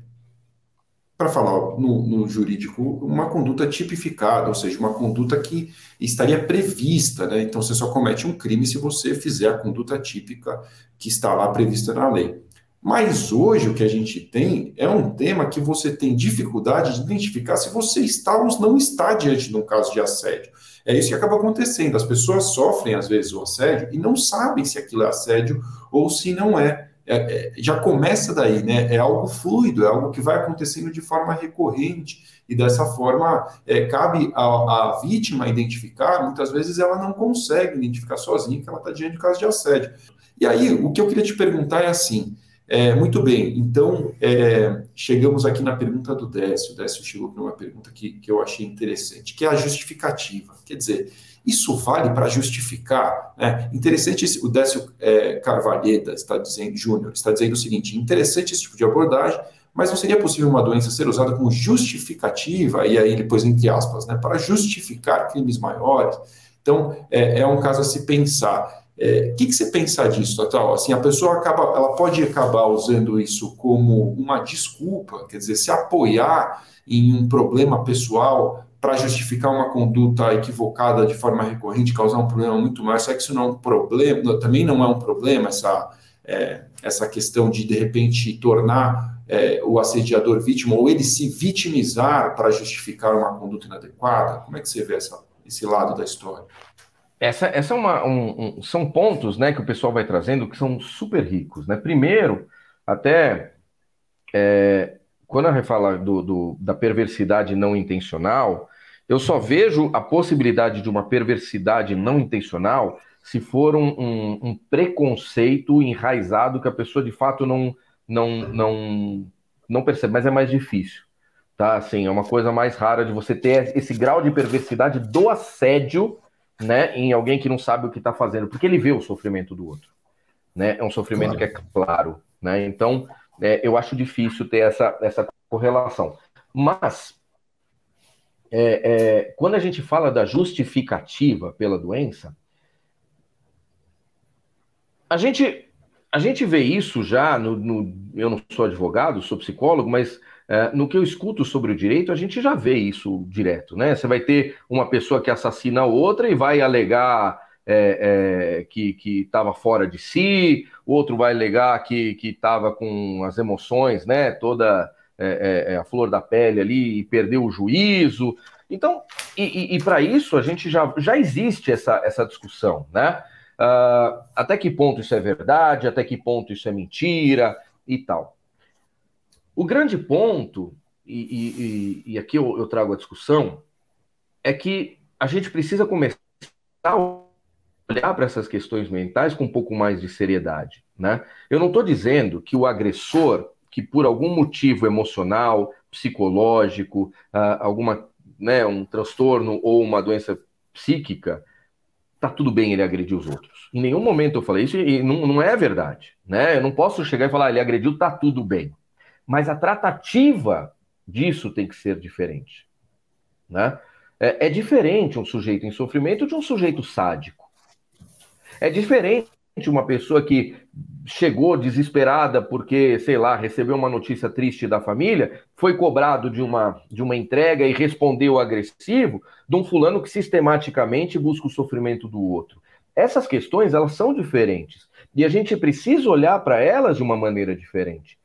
para falar no, no, jurídico, uma conduta tipificada, ou seja, uma conduta que estaria prevista, né? Então, você só comete um crime se você fizer a conduta típica que está lá prevista na lei. Mas hoje o que a gente tem é um tema que você tem dificuldade de identificar se você está ou não está diante de um caso de assédio. É isso que acaba acontecendo. As pessoas sofrem, às vezes, o assédio e não sabem se aquilo é assédio ou se não é. É, é, já começa daí, né? É algo fluido, é algo que vai acontecendo de forma recorrente, e dessa forma é, cabe à vítima identificar, muitas vezes ela não consegue identificar sozinha que ela está diante de caso de assédio. E aí, o que eu queria te perguntar é assim: é, muito bem, então é, chegamos aqui na pergunta do Décio. O Décio chegou com uma pergunta que, que eu achei interessante, que é a justificativa. Quer dizer, isso vale para justificar? Né? Interessante, esse, o Décio é, Carvalheda está dizendo, Júnior, está dizendo o seguinte: interessante esse tipo de abordagem, mas não seria possível uma doença ser usada como justificativa, e aí depois entre aspas, né, para justificar crimes maiores? Então, é, é um caso a se pensar. O é, que, que, você pensa disso, Total? Assim, a pessoa acaba, ela pode acabar usando isso como uma desculpa, quer dizer, se apoiar em um problema pessoal para justificar uma conduta equivocada de forma recorrente, causar um problema muito maior. Será que isso não é um problema? Também não é um problema essa, é, essa questão de, de repente, tornar é, o assediador vítima ou ele se vitimizar para justificar uma conduta inadequada? Como é que você vê essa, esse lado da história? Essa, essa é uma, um, um, são pontos né, que o pessoal vai trazendo que são super ricos. Né? Primeiro, até é, quando a gente fala do, do, da perversidade não intencional, eu só vejo a possibilidade de uma perversidade não intencional se for um, um, um preconceito enraizado que a pessoa de fato não, não, não, não percebe, mas é mais difícil. Tá? Assim, é uma coisa mais rara de você ter esse grau de perversidade do assédio né, em alguém que não sabe o que está fazendo, porque ele vê o sofrimento do outro. Né? É um sofrimento claro. que é claro. Né? Então, é, eu acho difícil ter essa, essa correlação. Mas, é, é, quando a gente fala da justificativa pela doença, a gente, a gente vê isso já no, no, Eu não sou advogado, sou psicólogo, mas É, no que eu escuto sobre o direito, a gente já vê isso direto, né? Você vai ter uma pessoa que assassina outra e vai alegar é, é, que estava fora de si, o outro vai alegar que estava com as emoções, né? Toda é, é, é, a flor da pele ali e perdeu o juízo. Então, e, e, e para isso a gente já, já existe essa, essa discussão, né? Uh, até que ponto isso é verdade, até que ponto isso é mentira e tal. O grande ponto, e, e, e aqui eu, eu, trago a discussão, é que a gente precisa começar a olhar para essas questões mentais com um pouco mais de seriedade. Né? Eu não estou dizendo que o agressor, que por algum motivo emocional, psicológico, uh, alguma, né, um transtorno ou uma doença psíquica, tá tudo bem ele agredir os outros. Em nenhum momento eu falei isso e não, não é verdade. Né? Eu não posso chegar e falar, ah, ele agrediu, tá tudo bem mas a tratativa disso tem que ser diferente. Né? É, é, diferente um sujeito em sofrimento de um sujeito sádico. É diferente uma pessoa que chegou desesperada porque, sei lá, recebeu uma notícia triste da família, foi cobrado de uma, de uma entrega e respondeu agressivo, de um fulano que sistematicamente busca o sofrimento do outro. Essas questões, elas são diferentes. E a gente precisa olhar para elas de uma maneira diferente.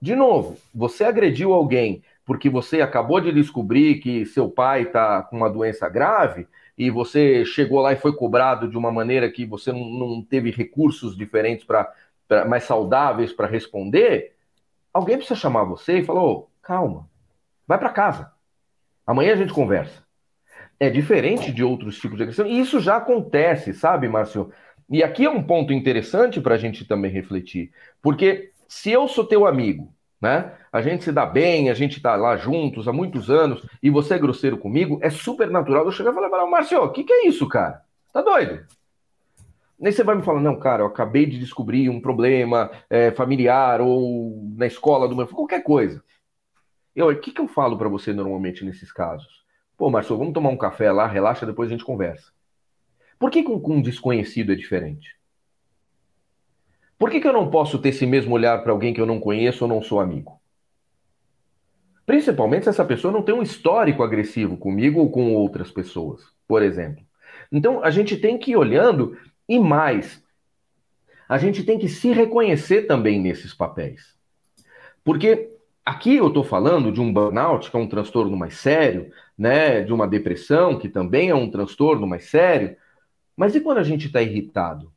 De novo, você agrediu alguém porque você acabou de descobrir que seu pai está com uma doença grave e você chegou lá e foi cobrado de uma maneira que você não, teve recursos diferentes para mais saudáveis para responder, alguém precisa chamar você e falar: oh, calma, vai para casa. Amanhã a gente conversa. É diferente de outros tipos de agressão, e isso já acontece, sabe, Márcio? E aqui é um ponto interessante para a gente também refletir, porque se eu sou teu amigo, né? A gente se dá bem, a gente tá lá juntos há muitos anos e você é grosseiro comigo, é super natural eu chegar e falar, Márcio, o que, que é isso, cara? Tá doido? Nem você vai me falar, não, cara, eu acabei de descobrir um problema é, familiar ou na escola do meu qualquer coisa. Eu, o que, que eu falo para você normalmente nesses casos? Pô, Márcio, vamos tomar um café lá, relaxa, depois a gente conversa. Por que com um desconhecido é diferente? Por que, que eu não posso ter esse mesmo olhar para alguém que eu não conheço ou não sou amigo? Principalmente se essa pessoa não tem um histórico agressivo comigo ou com outras pessoas, por exemplo. Então a gente tem que ir olhando e mais, a gente tem que se reconhecer também nesses papéis. Porque aqui eu estou falando de um burnout, que é um transtorno mais sério, né, de uma depressão, que também é um transtorno mais sério. Mas e quando a gente está irritado?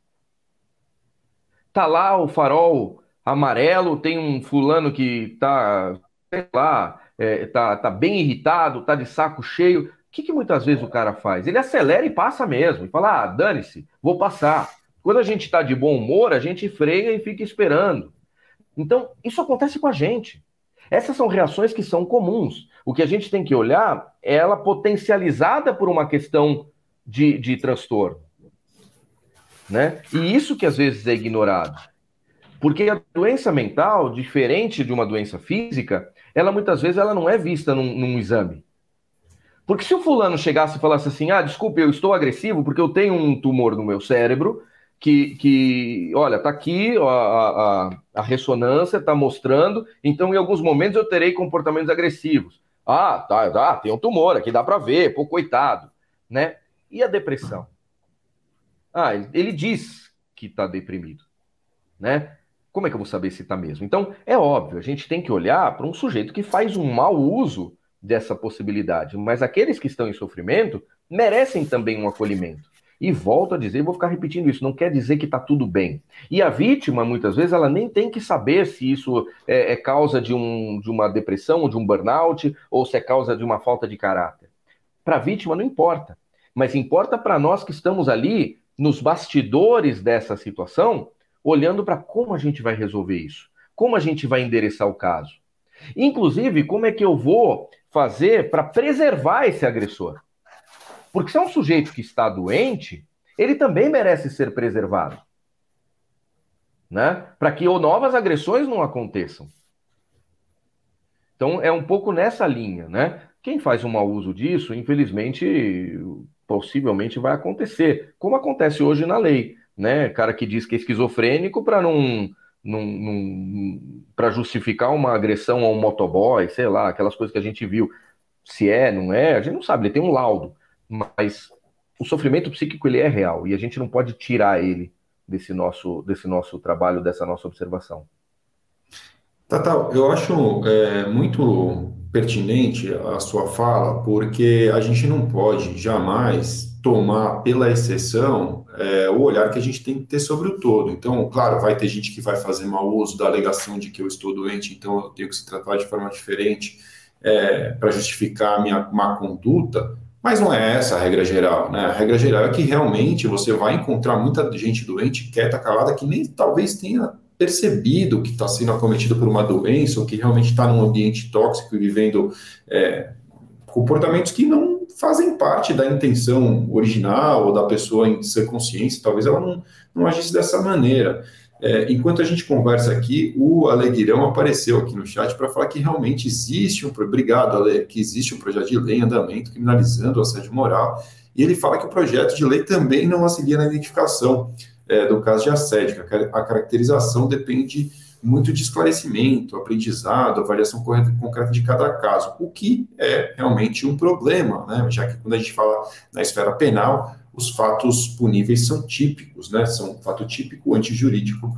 Tá lá o farol amarelo, tem um fulano que tá, sei lá, é, tá, tá bem irritado, tá de saco cheio. O que, que muitas vezes o cara faz? Ele acelera e passa mesmo, e fala, ah, dane-se, vou passar. Quando a gente está de bom humor, a gente freia e fica esperando. Então, isso acontece com a gente. Essas são reações que são comuns. O que a gente tem que olhar é ela potencializada por uma questão de, de transtorno. Né? E isso que às vezes é ignorado. Porque a doença mental, diferente de uma doença física, ela muitas vezes ela não é vista num, num exame. Porque se o fulano chegasse e falasse assim, ah, desculpe, eu estou agressivo porque eu tenho um tumor no meu cérebro, que, que olha, tá aqui a, a, a ressonância, está mostrando, então em alguns momentos eu terei comportamentos agressivos. Ah, tá, tá tem um tumor aqui, dá para ver, pô, coitado, né? E a depressão? Ah, ele diz que está deprimido, né? Como é que eu vou saber se está mesmo? Então, é óbvio, a gente tem que olhar para um sujeito que faz um mau uso dessa possibilidade, mas aqueles que estão em sofrimento merecem também um acolhimento. E volto a dizer, vou ficar repetindo isso, não quer dizer que está tudo bem. E a vítima, muitas vezes, ela nem tem que saber se isso é, é causa de, um, de uma depressão ou de um burnout, ou se é causa de uma falta de caráter. Para a vítima não importa, mas importa para nós que estamos ali nos bastidores dessa situação, olhando para como a gente vai resolver isso, como a gente vai endereçar o caso. Inclusive, como é que eu vou fazer para preservar esse agressor? Porque se é um sujeito que está doente, ele também merece ser preservado. Né? Para que novas agressões não aconteçam. Então é um pouco nessa linha, né? Quem faz um mau uso disso, infelizmente, possivelmente vai acontecer, como acontece hoje na lei, né? Cara que diz que é esquizofrênico para não para justificar uma agressão a um motoboy, sei lá, aquelas coisas que a gente viu. Se é, não é, a gente não sabe, ele tem um laudo, mas o sofrimento psíquico ele é real e a gente não pode tirar ele desse nosso, desse nosso trabalho, dessa nossa observação. Tatal, eu acho é, muito pertinente a sua fala, porque a gente não pode jamais tomar pela exceção é, o olhar que a gente tem que ter sobre o todo. Então, claro, vai ter gente que vai fazer mau uso da alegação de que eu estou doente, então eu tenho que se tratar de forma diferente é, para justificar a minha má conduta, mas não é essa a regra geral, né? A regra geral é que realmente você vai encontrar muita gente doente, quieta, calada, que nem talvez tenha percebido que está sendo acometido por uma doença ou que realmente está num ambiente tóxico e vivendo é, comportamentos que não fazem parte da intenção original ou da pessoa em ser consciência, talvez ela não, não agisse dessa maneira. É, enquanto a gente conversa aqui, o Aleguirão apareceu aqui no chat para falar que realmente existe um. Obrigado, Ale, que existe um projeto de lei em andamento criminalizando o assédio moral. E ele fala que o projeto de lei também não auxilia na identificação é, do caso de assédio, a caracterização depende muito de esclarecimento, aprendizado, avaliação concreta de cada caso, o que é realmente um problema, né? já que quando a gente fala na esfera penal, os fatos puníveis são típicos, né? São fato típico antijurídico,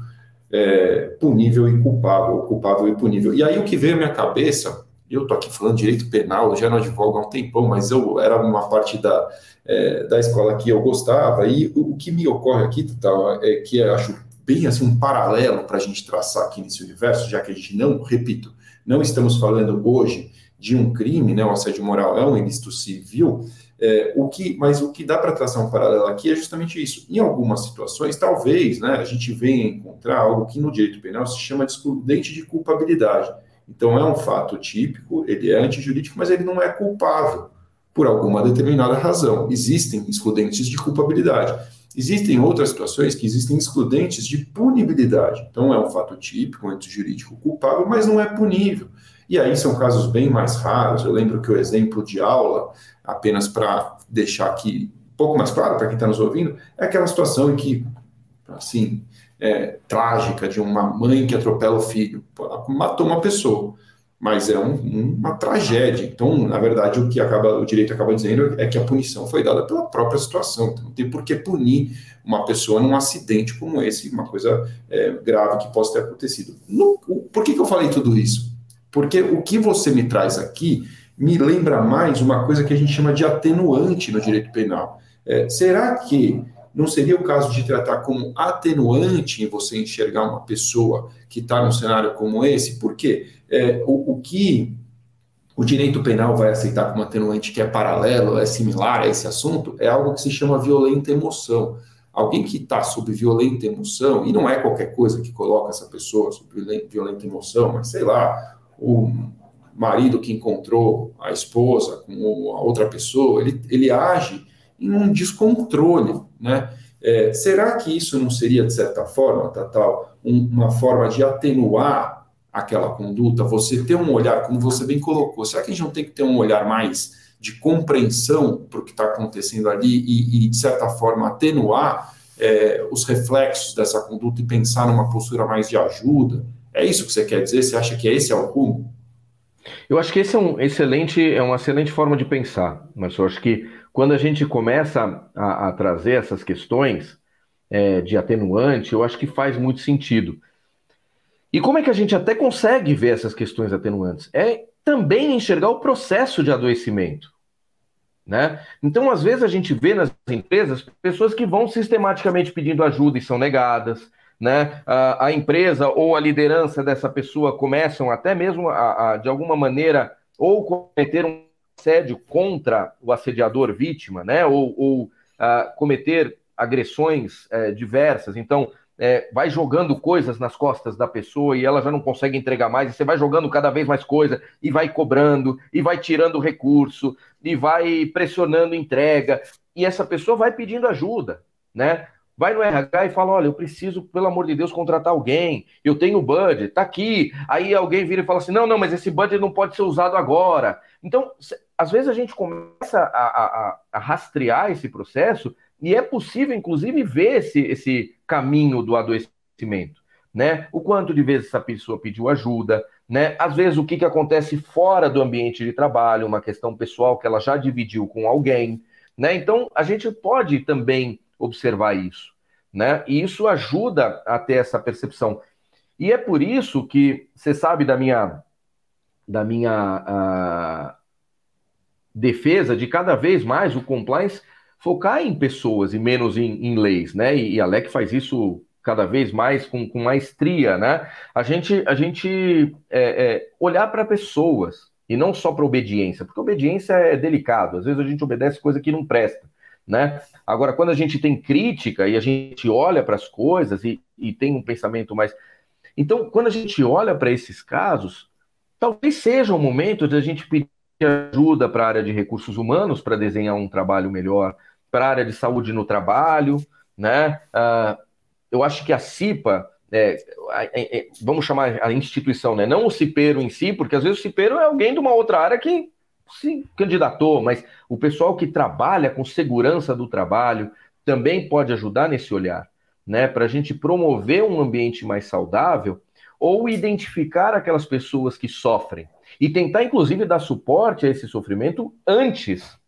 é, punível e culpável, culpável e punível. E aí o que veio à minha cabeça, eu tô aqui falando direito penal, eu já não advogo há um tempão, mas eu era uma parte da, é, da escola que eu gostava, e o, o que me ocorre aqui, tal, é que eu acho bem assim um paralelo para a gente traçar aqui nesse universo, já que a gente não, repito, não estamos falando hoje de um crime, né, o assédio moral é um ilícito civil, é, o que, mas o que dá para traçar um paralelo aqui é justamente isso. Em algumas situações, talvez, né, a gente venha encontrar algo que no direito penal se chama de excludente de culpabilidade. Então, é um fato típico, ele é antijurídico, mas ele não é culpável por alguma determinada razão. Existem excludentes de culpabilidade. Existem outras situações que existem excludentes de punibilidade. Então, é um fato típico, antijurídico culpável, mas não é punível. E aí são casos bem mais raros. Eu lembro que o exemplo de aula, apenas para deixar aqui um pouco mais claro para quem está nos ouvindo, é aquela situação em que, assim, é, trágica de uma mãe que atropela o filho, matou uma pessoa, mas é um, uma tragédia. Então, na verdade, o que acaba, o direito acaba dizendo é que a punição foi dada pela própria situação. Então, não tem por que punir uma pessoa num acidente como esse, uma coisa é, grave que possa ter acontecido. No, por que, que eu falei tudo isso? Porque o que você me traz aqui me lembra mais uma coisa que a gente chama de atenuante no direito penal. É, será que não seria o caso de tratar como atenuante em você enxergar uma pessoa que está num cenário como esse? Porque é, o, o, que o direito penal vai aceitar como atenuante que é paralelo, é similar a esse assunto, é algo que se chama violenta emoção. Alguém que está sob violenta emoção, e não é qualquer coisa que coloca essa pessoa sob violenta emoção, mas sei lá, o marido que encontrou a esposa com a outra pessoa, ele, ele age em um descontrole, né? É, será que isso não seria, de certa forma, Tatal, um, uma forma de atenuar aquela conduta? Você ter um olhar, como você bem colocou, será que a gente não tem que ter um olhar mais de compreensão para o que está acontecendo ali e, e, de certa forma, atenuar é, os reflexos dessa conduta e pensar numa postura mais de ajuda, é isso que você quer dizer? Você acha que esse é o rumo? Eu acho que esse é um excelente, é uma excelente forma de pensar, mas eu acho que quando a gente começa a, a trazer essas questões é, de atenuante, eu acho que faz muito sentido. E como é que a gente até consegue ver essas questões atenuantes? É também enxergar o processo de adoecimento. Né? Então, às vezes, a gente vê nas empresas pessoas que vão sistematicamente pedindo ajuda e são negadas, né? A, a, empresa ou a liderança dessa pessoa começam até mesmo a, a, de alguma maneira ou cometer um assédio contra o assediador vítima, né? Ou, ou cometer agressões é, diversas. Então, é, vai jogando coisas nas costas da pessoa e ela já não consegue entregar mais, e você vai jogando cada vez mais coisa, e vai cobrando, e vai tirando recurso, e vai pressionando entrega, e essa pessoa vai pedindo ajuda, né? Vai no RH e fala: olha, eu preciso, pelo amor de Deus, contratar alguém, eu tenho budget, tá aqui. Aí alguém vira e fala assim: não, não, mas esse budget não pode ser usado agora. Então, às vezes a gente começa a, a, a rastrear esse processo e é possível, inclusive, ver esse, esse caminho do adoecimento. né? O quanto de vezes essa pessoa pediu ajuda, né? Às vezes o que, que acontece fora do ambiente de trabalho, uma questão pessoal que ela já dividiu com alguém, né? Então a gente pode também observar isso, né? E isso ajuda a ter essa percepção. E é por isso que você sabe da minha da minha uh, defesa de cada vez mais o compliance focar em pessoas e menos em, em leis, né? E, e a LEC faz isso cada vez mais com, com maestria, né? A gente, a gente é, é, olhar para pessoas e não só para obediência, porque obediência é delicado, às vezes a gente obedece coisa que não presta, né? Agora, quando a gente tem crítica e a gente olha para as coisas e, e tem um pensamento mais. Então, quando a gente olha para esses casos, talvez seja o momento de a gente pedir ajuda para a área de recursos humanos para desenhar um trabalho melhor, para a área de saúde no trabalho, né? Uh, eu acho que a CIPA, é, é, é, vamos chamar a instituição, né? Não o cipeiro em si, porque às vezes o cipeiro é alguém de uma outra área que se candidatou, mas o pessoal que trabalha com segurança do trabalho também pode ajudar nesse olhar, né? Para a gente promover um ambiente mais saudável ou identificar aquelas pessoas que sofrem e tentar, inclusive, dar suporte a esse sofrimento antes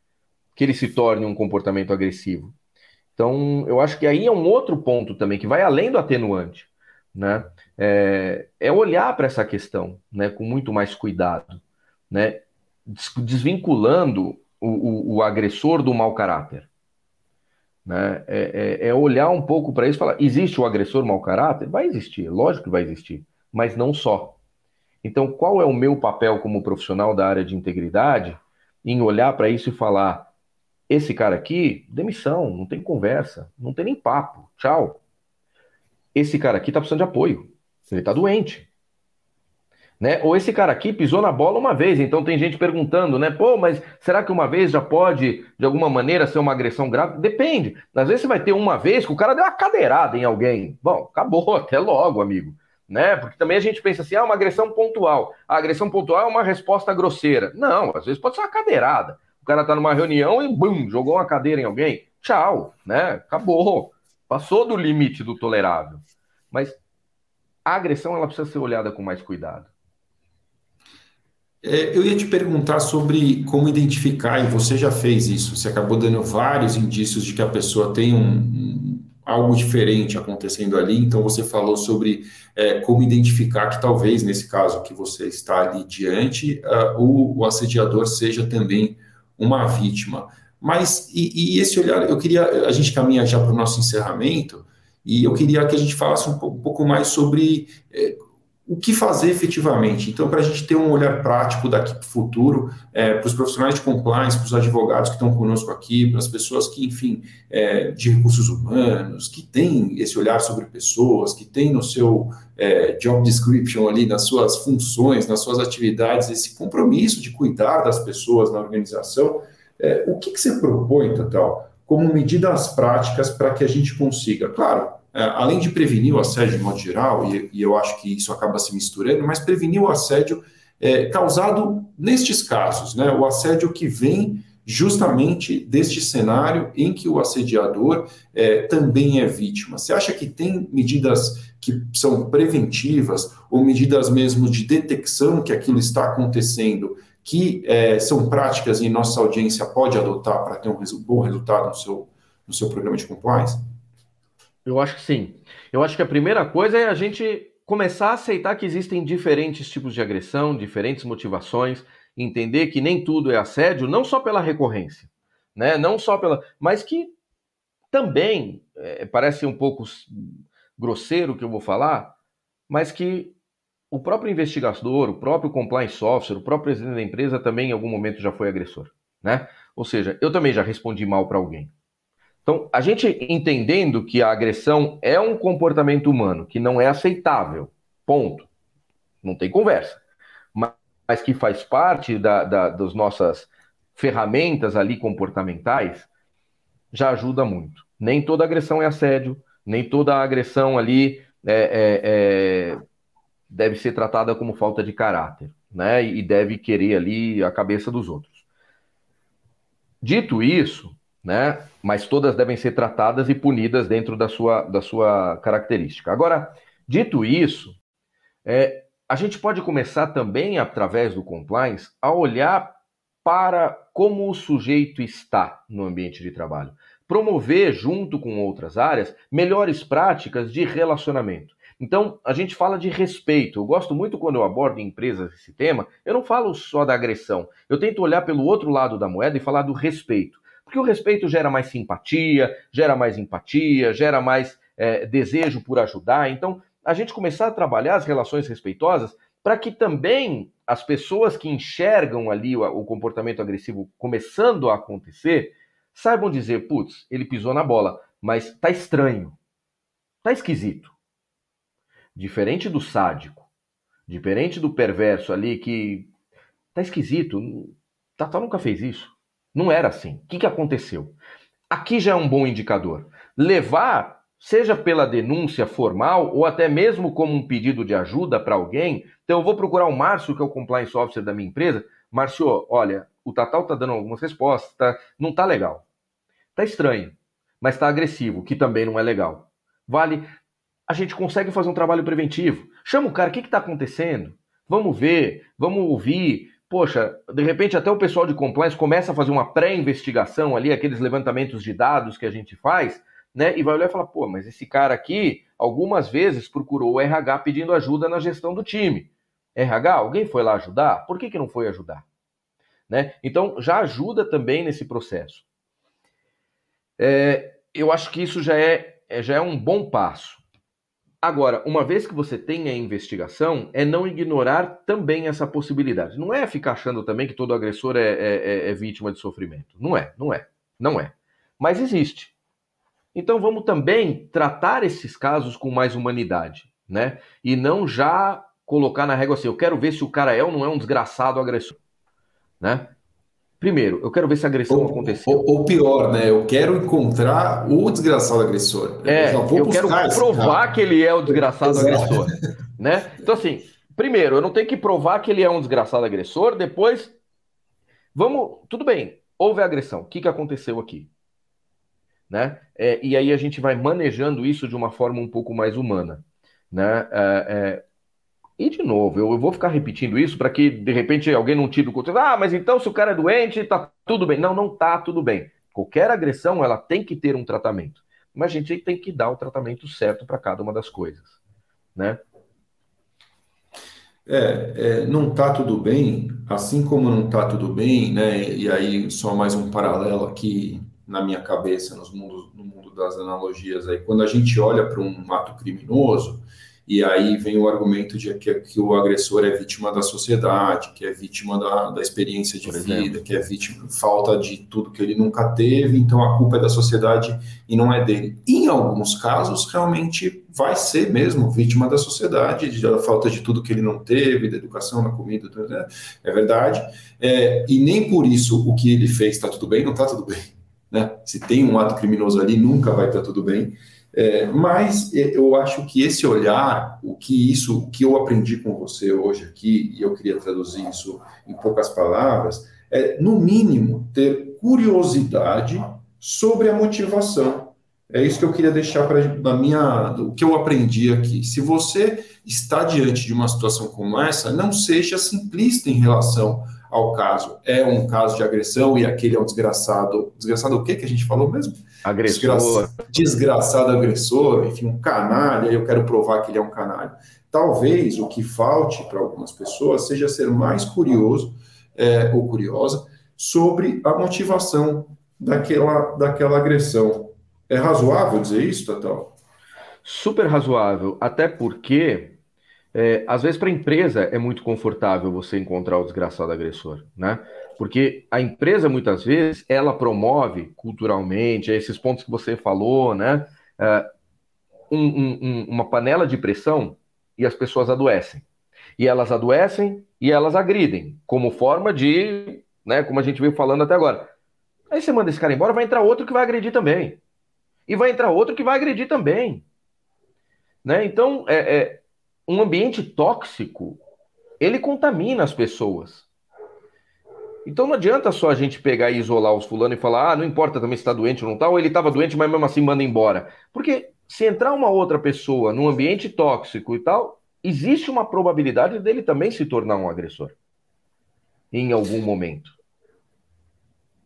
que ele se torne um comportamento agressivo. Então, eu acho que aí é um outro ponto também, que vai além do atenuante, né? É, é olhar para essa questão né, com muito mais cuidado, né? Desvinculando o, o, o agressor do mau caráter. Né? É, é, é olhar um pouco para isso e falar: existe o agressor mau caráter? Vai existir, lógico que vai existir, mas não só. Então, qual é o meu papel como profissional da área de integridade em olhar para isso e falar: esse cara aqui, demissão, não tem conversa, não tem nem papo, tchau. Esse cara aqui tá precisando de apoio, ele tá doente. Né? Ou esse cara aqui pisou na bola uma vez, então tem gente perguntando, né? Pô, mas será que uma vez já pode, de alguma maneira, ser uma agressão grave? Depende. Às vezes você vai ter uma vez que o cara deu uma cadeirada em alguém. Bom, acabou, até logo, amigo. Né? Porque também a gente pensa assim, ah, uma agressão pontual. A agressão pontual é uma resposta grosseira. Não, às vezes pode ser uma cadeirada. O cara tá numa reunião e bum, jogou uma cadeira em alguém. Tchau, né? Acabou. Passou do limite do tolerável. Mas a agressão ela precisa ser olhada com mais cuidado. É, eu ia te perguntar sobre como identificar, e você já fez isso, você acabou dando vários indícios de que a pessoa tem um, um algo diferente acontecendo ali, então você falou sobre é, como identificar que talvez, nesse caso que você está ali diante, uh, o, o assediador seja também uma vítima. Mas, e, e, esse olhar, eu queria, a gente caminha já para o nosso encerramento, e eu queria que a gente falasse um pouco, mais sobre é, o que fazer efetivamente. Então, para a gente ter um olhar prático daqui para o futuro, é, para os profissionais de compliance, para os advogados que estão conosco aqui, para as pessoas que, enfim, é, de recursos humanos, que têm esse olhar sobre pessoas, que têm no seu é, job description ali, nas suas funções, nas suas atividades, esse compromisso de cuidar das pessoas na organização, é, o que, que você propõe, Total, como medidas práticas para que a gente consiga, claro, além de prevenir o assédio de modo geral, e, e, eu acho que isso acaba se misturando, mas prevenir o assédio é, causado nestes casos, né? O assédio que vem justamente deste cenário em que o assediador é, também é vítima. Você acha que tem medidas que são preventivas ou medidas mesmo de detecção que aquilo está acontecendo que é, são práticas e nossa audiência pode adotar para ter um bom resultado no seu, no seu programa de compliance? Eu acho que sim. Eu acho que a primeira coisa é a gente começar a aceitar que existem diferentes tipos de agressão, diferentes motivações, entender que nem tudo é assédio, não só pela recorrência, né? Não só pela, mas que também é, parece um pouco grosseiro o que eu vou falar, mas que o próprio investigador, o próprio compliance officer, o próprio presidente da empresa também em algum momento já foi agressor, né? Ou seja, eu também já respondi mal para alguém. Então, a gente entendendo que a agressão é um comportamento humano que não é aceitável, ponto. Não tem conversa. Mas, mas que faz parte da, da, das nossas ferramentas ali comportamentais, já ajuda muito. Nem toda agressão é assédio, nem toda agressão ali é, é, é, deve ser tratada como falta de caráter, né? E deve querer ali a cabeça dos outros. Dito isso, né? Mas todas devem ser tratadas e punidas dentro da sua, da sua característica. Agora, Dito isso, é, a gente pode começar também, através do compliance, a olhar para como o sujeito está no ambiente de trabalho. Promover, junto com outras áreas, melhores práticas de relacionamento. Então, a gente fala de respeito. Eu gosto muito quando eu abordo em empresas esse tema, eu não falo só da agressão. Eu tento olhar pelo outro lado da moeda e falar do respeito. Porque o respeito gera mais simpatia, gera mais empatia, gera mais é, desejo por ajudar. Então, a gente começar a trabalhar as relações respeitosas para que também as pessoas que enxergam ali o, o comportamento agressivo começando a acontecer saibam dizer, putz, ele pisou na bola, mas tá estranho, tá esquisito. Diferente do sádico, diferente do perverso ali que tá esquisito, Tatá nunca fez isso. Não era assim. O que, que aconteceu? Aqui já é um bom indicador. Levar, seja pela denúncia formal ou até mesmo como um pedido de ajuda para alguém. Então eu vou procurar o Márcio, que é o compliance officer da minha empresa. Márcio, olha, o Tatal tá dando algumas respostas, tá, não tá legal. Tá estranho, mas tá agressivo, que também não é legal. Vale a gente consegue fazer um trabalho preventivo. Chama o cara, o que está acontecendo? Vamos ver, vamos ouvir. Poxa, de repente até o pessoal de compliance começa a fazer uma pré-investigação ali, aqueles levantamentos de dados que a gente faz, né? E vai olhar e falar, pô, mas esse cara aqui algumas vezes procurou o RH pedindo ajuda na gestão do time. RH, alguém foi lá ajudar? Por que, que não foi ajudar? Né? Então já ajuda também nesse processo. É, eu acho que isso já é, é já é um bom passo. Agora, uma vez que você tem a investigação, é não ignorar também essa possibilidade. Não é ficar achando também que todo agressor é, é, é, é vítima de sofrimento. Não é, não é, não é. Mas existe. Então vamos também tratar esses casos com mais humanidade, né? E não já colocar na régua assim, eu quero ver se o cara é ou não é um desgraçado agressor, né? Primeiro, eu quero ver se a agressão ou, aconteceu. Ou, ou, pior, né? Eu quero encontrar o desgraçado agressor. É, eu, eu quero provar que ele é o desgraçado Exato. agressor. Né? Então, assim, primeiro, eu não tenho que provar que ele é um desgraçado agressor, depois. Vamos. Tudo bem, houve agressão. O que, que aconteceu aqui? Né? É, e aí a gente vai manejando isso de uma forma um pouco mais humana. Né? É, é, e de novo, eu, eu vou ficar repetindo isso para que de repente alguém não tire o conteúdo. Ah, mas então se o cara é doente, tá tudo bem. Não, não tá tudo bem. Qualquer agressão, ela tem que ter um tratamento. Mas a gente tem que dar o tratamento certo para cada uma das coisas, né? É, é, não tá tudo bem, assim como não tá tudo bem, né? E aí só mais um paralelo aqui na minha cabeça, nos mundos, no mundo das analogias aí. Quando a gente olha para um ato criminoso, e aí vem o argumento de que, que o agressor é vítima da sociedade, que é vítima da, da experiência de Por vida, exemplo. que é vítima falta de tudo que ele nunca teve, então a culpa é da sociedade e não é dele. Em alguns casos, realmente vai ser mesmo vítima da sociedade, da falta de tudo que ele não teve, da educação, da comida, né? é verdade. É, e nem por isso o que ele fez está tudo bem, não está tudo bem. Né? Se tem um ato criminoso ali, nunca vai estar tá tudo bem. É, mas eu acho que esse olhar, o que isso, o que eu aprendi com você hoje aqui, e eu queria traduzir isso em poucas palavras, é no mínimo ter curiosidade sobre a motivação. É isso que eu queria deixar para na minha, o que eu aprendi aqui. Se você está diante de uma situação como essa, não seja simplista em relação ao caso. É um caso de agressão e aquele é um desgraçado. Desgraçado o que que a gente falou mesmo? Agressor. desgraçado agressor, enfim, um canalha, eu quero provar que ele é um canalha. Talvez o que falte para algumas pessoas seja ser mais curioso é, ou curiosa sobre a motivação daquela, daquela agressão. É razoável dizer isso, Tatal? Super razoável, até porque é, às vezes para a empresa é muito confortável você encontrar o desgraçado agressor, né? Porque a empresa, muitas vezes, ela promove culturalmente esses pontos que você falou, né? Uh, um, um, uma panela de pressão e as pessoas adoecem. E elas adoecem e elas agridem, como forma de, né, como a gente veio falando até agora. Aí você manda esse cara embora, vai entrar outro que vai agredir também. E vai entrar outro que vai agredir também. Né? Então, é, é um ambiente tóxico, ele contamina as pessoas. Então não adianta só a gente pegar e isolar os fulano e falar, ah, não importa também se está doente ou não está, ou ele estava doente, mas mesmo assim manda embora. Porque se entrar uma outra pessoa num ambiente tóxico e tal, existe uma probabilidade dele também se tornar um agressor em algum momento.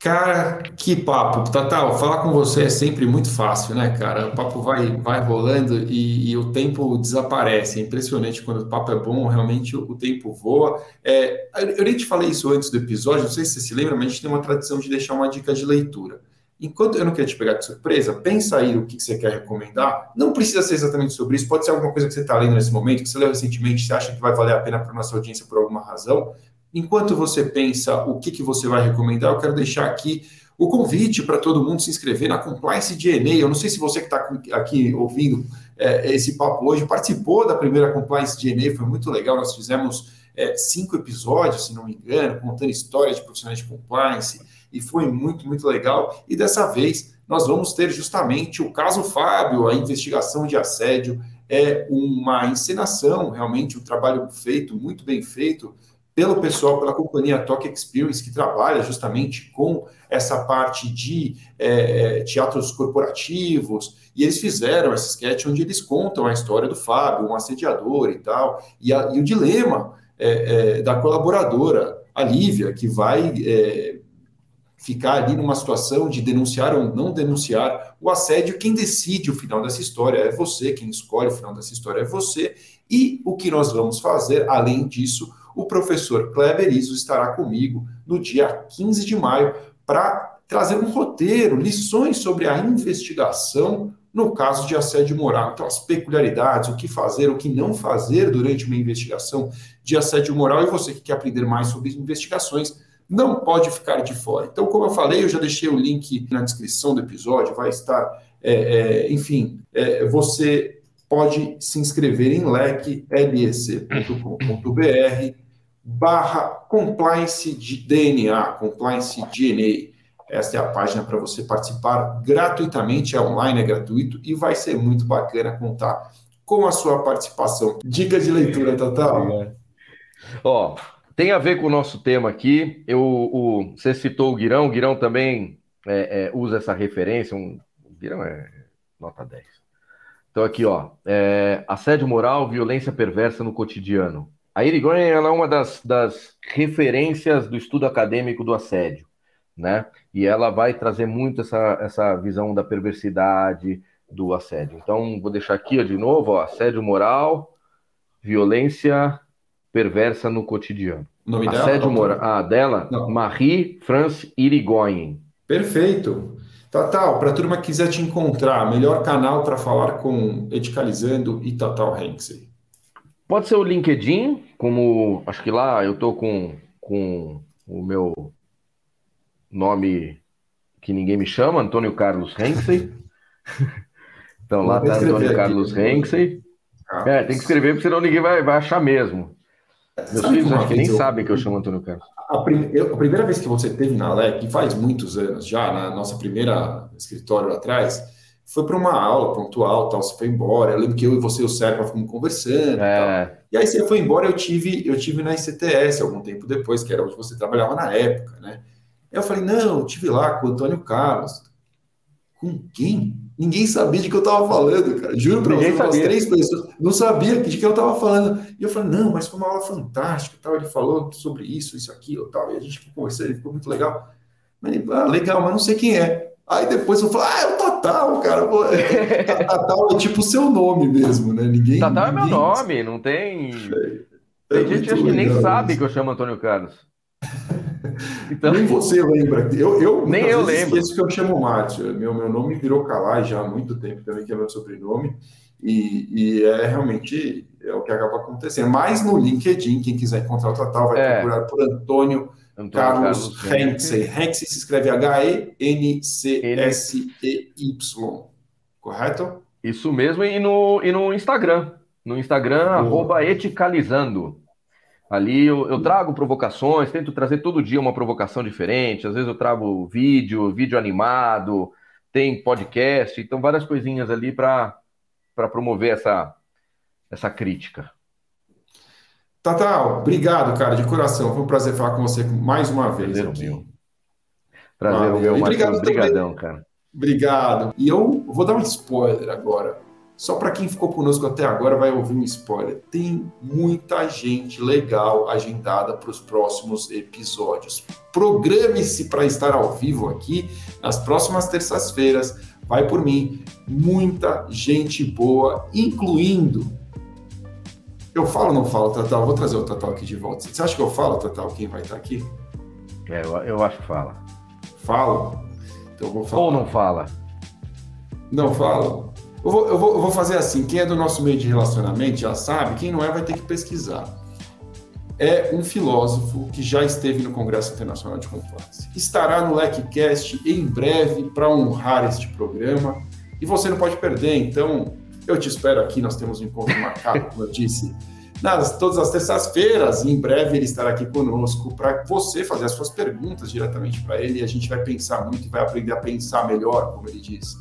Cara, que papo. Tatal, falar com você é sempre muito fácil, né, cara? O papo vai, vai rolando e, e o tempo desaparece. É impressionante quando o papo é bom, realmente o, o tempo voa. É, eu nem te falei isso antes do episódio, não sei se você se lembra, mas a gente tem uma tradição de deixar uma dica de leitura. Enquanto eu não quero te pegar de surpresa, pensa aí o que, que você quer recomendar. Não precisa ser exatamente sobre isso, pode ser alguma coisa que você está lendo nesse momento, que você leu recentemente, você acha que vai valer a pena para nossa audiência por alguma razão. Enquanto você pensa o que, que você vai recomendar, eu quero deixar aqui o convite para todo mundo se inscrever na Compliance DNA. Eu não sei se você que está aqui ouvindo é, esse papo hoje participou da primeira Compliance DNA, foi muito legal. Nós fizemos é, cinco episódios, se não me engano, contando histórias de profissionais de compliance, e foi muito, muito legal. E dessa vez nós vamos ter justamente o caso Fábio, a investigação de assédio. É uma encenação, realmente, um trabalho feito, muito bem feito pelo pessoal, pela companhia Talk Experience, que trabalha justamente com essa parte de é, é, teatros corporativos, e eles fizeram esse sketch onde eles contam a história do Fábio, um assediador e tal, e, a, e o dilema é, é da colaboradora, a Lívia, que vai é, ficar ali numa situação de denunciar ou não denunciar o assédio, quem decide o final dessa história é você, quem escolhe o final dessa história é você, e o que nós vamos fazer, além disso, o professor Kleber Iso estará comigo no dia 15 de maio para trazer um roteiro, lições sobre a investigação no caso de assédio moral. Então, as peculiaridades, o que fazer, o que não fazer durante uma investigação de assédio moral. E você que quer aprender mais sobre investigações, não pode ficar de fora. Então, como eu falei, eu já deixei o link na descrição do episódio, vai estar, é, é, enfim, é, você pode se inscrever em leque.lec.com.br barra compliance de DNA, compliance DNA. Esta é a página para você participar gratuitamente, é online, é gratuito e vai ser muito bacana contar com a sua participação. Dica de leitura, Tatal. Ó, tem a ver com o nosso tema aqui. Eu, o, você citou o Guirão, o Guirão também é, é, usa essa referência. Um, o Guirão é nota 10. Então, aqui, ó, é, assédio moral, violência perversa no cotidiano. A Irigoyen ela é uma das, das referências do estudo acadêmico do assédio, né? E ela vai trazer muito essa, essa visão da perversidade do assédio. Então, vou deixar aqui ó, de novo, ó, assédio moral, violência perversa no cotidiano. O nome assédio dela? moral. Ah, dela? Não. Marie France Irigoyen. Perfeito. Tatal, para a turma que quiser te encontrar, melhor canal para falar com Edicalizando e Tatal Henksey. Pode ser o LinkedIn, como acho que lá eu tô com, com o meu nome que ninguém me chama, Antônio Carlos Henksey. então lá tá Antônio Carlos Henksey. É, tem que escrever, porque senão ninguém vai, vai achar mesmo. Meus Sabe filhos acho que nem eu... sabem que eu chamo Antônio Carlos. A, prim... eu, a, primeira vez que você teve na LEC, faz muitos anos já, na nossa primeira escritório lá atrás, foi para uma aula pontual, tal, você foi embora. Eu lembro que eu e você e o Sérgio fomos conversando. É. E, aí você foi embora, eu tive, eu tive na ICTS algum tempo depois, que era onde você trabalhava na época, né? Eu falei, não, eu tive lá com o Antônio Carlos. Com quem? Ninguém sabia de que eu estava falando, cara. Juro para você, umas três pessoas não sabia de que eu estava falando. E eu falei, não, mas foi uma aula fantástica, tal. Ele falou sobre isso, isso, aquilo, tal. E a gente ficou conversando, ele ficou muito legal. Mas, ah, legal, mas não sei quem é. Aí depois eu falo, ah, é o Tatal, cara. Tatal é tipo o seu nome mesmo, né? Ninguém. Tatal é meu nome, não tem. É, tem gente que nem sabe que eu chamo Antônio Carlos. Então... Nem você lembra. Eu, eu nem eu lembro. esqueço que eu chamo Márcio. Meu, meu nome virou Calai já há muito tempo também, que é meu sobrenome. E, e, é realmente é o que acaba acontecendo. Mas no LinkedIn, quem quiser encontrar o Tatal vai é. procurar por Antônio Antônio Carlos, Carlos. Henksey se escreve H-E-N-C-S-E-Y. Correto? Isso mesmo, e no, e no Instagram. No Instagram, Boa. arroba eticalizando. Ali eu, eu, trago provocações, tento trazer todo dia uma provocação diferente. Às vezes eu trago vídeo, vídeo animado, tem podcast, então várias coisinhas ali para promover essa, essa crítica. Tatal, obrigado, cara, de coração. Foi um prazer falar com você mais uma vez. Prazer aqui. meu. Prazer ah, meu, obrigado Obrigadão, cara. Obrigado. E eu vou dar um spoiler agora. Só para quem ficou conosco até agora vai ouvir um spoiler. Tem muita gente legal agendada para os próximos episódios. Programe-se para estar ao vivo aqui nas próximas terças-feiras. Vai por mim, muita gente boa, incluindo. Eu falo ou não falo, Tatal? Vou trazer o Tatal aqui de volta. Você acha que eu falo, Tatal, quem vai estar aqui? É, eu, eu acho que fala. Fala? Então eu vou falar. Ou não fala? Não fala? Eu vou, eu, vou, eu vou fazer assim: quem é do nosso meio de relacionamento já sabe, quem não é vai ter que pesquisar. É um filósofo que já esteve no Congresso Internacional de Compliance. Estará no LecCast em breve para honrar este programa e você não pode perder. Então, eu te espero aqui. Nós temos um encontro marcado, como eu disse, nas, todas as terças-feiras. Em breve ele estará aqui conosco para você fazer as suas perguntas diretamente para ele e a gente vai pensar muito e vai aprender a pensar melhor, como ele diz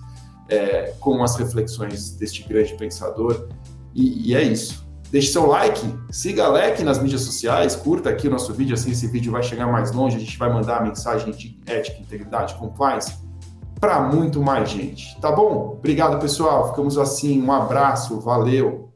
é, com as reflexões deste grande pensador. E, e, é isso. Deixe seu like, siga a LEC nas mídias sociais, curta aqui o nosso vídeo, assim esse vídeo vai chegar mais longe, a gente vai mandar a mensagem de ética, integridade, compliance para muito mais gente. Tá bom? Obrigado, pessoal. Ficamos assim. Um abraço, valeu.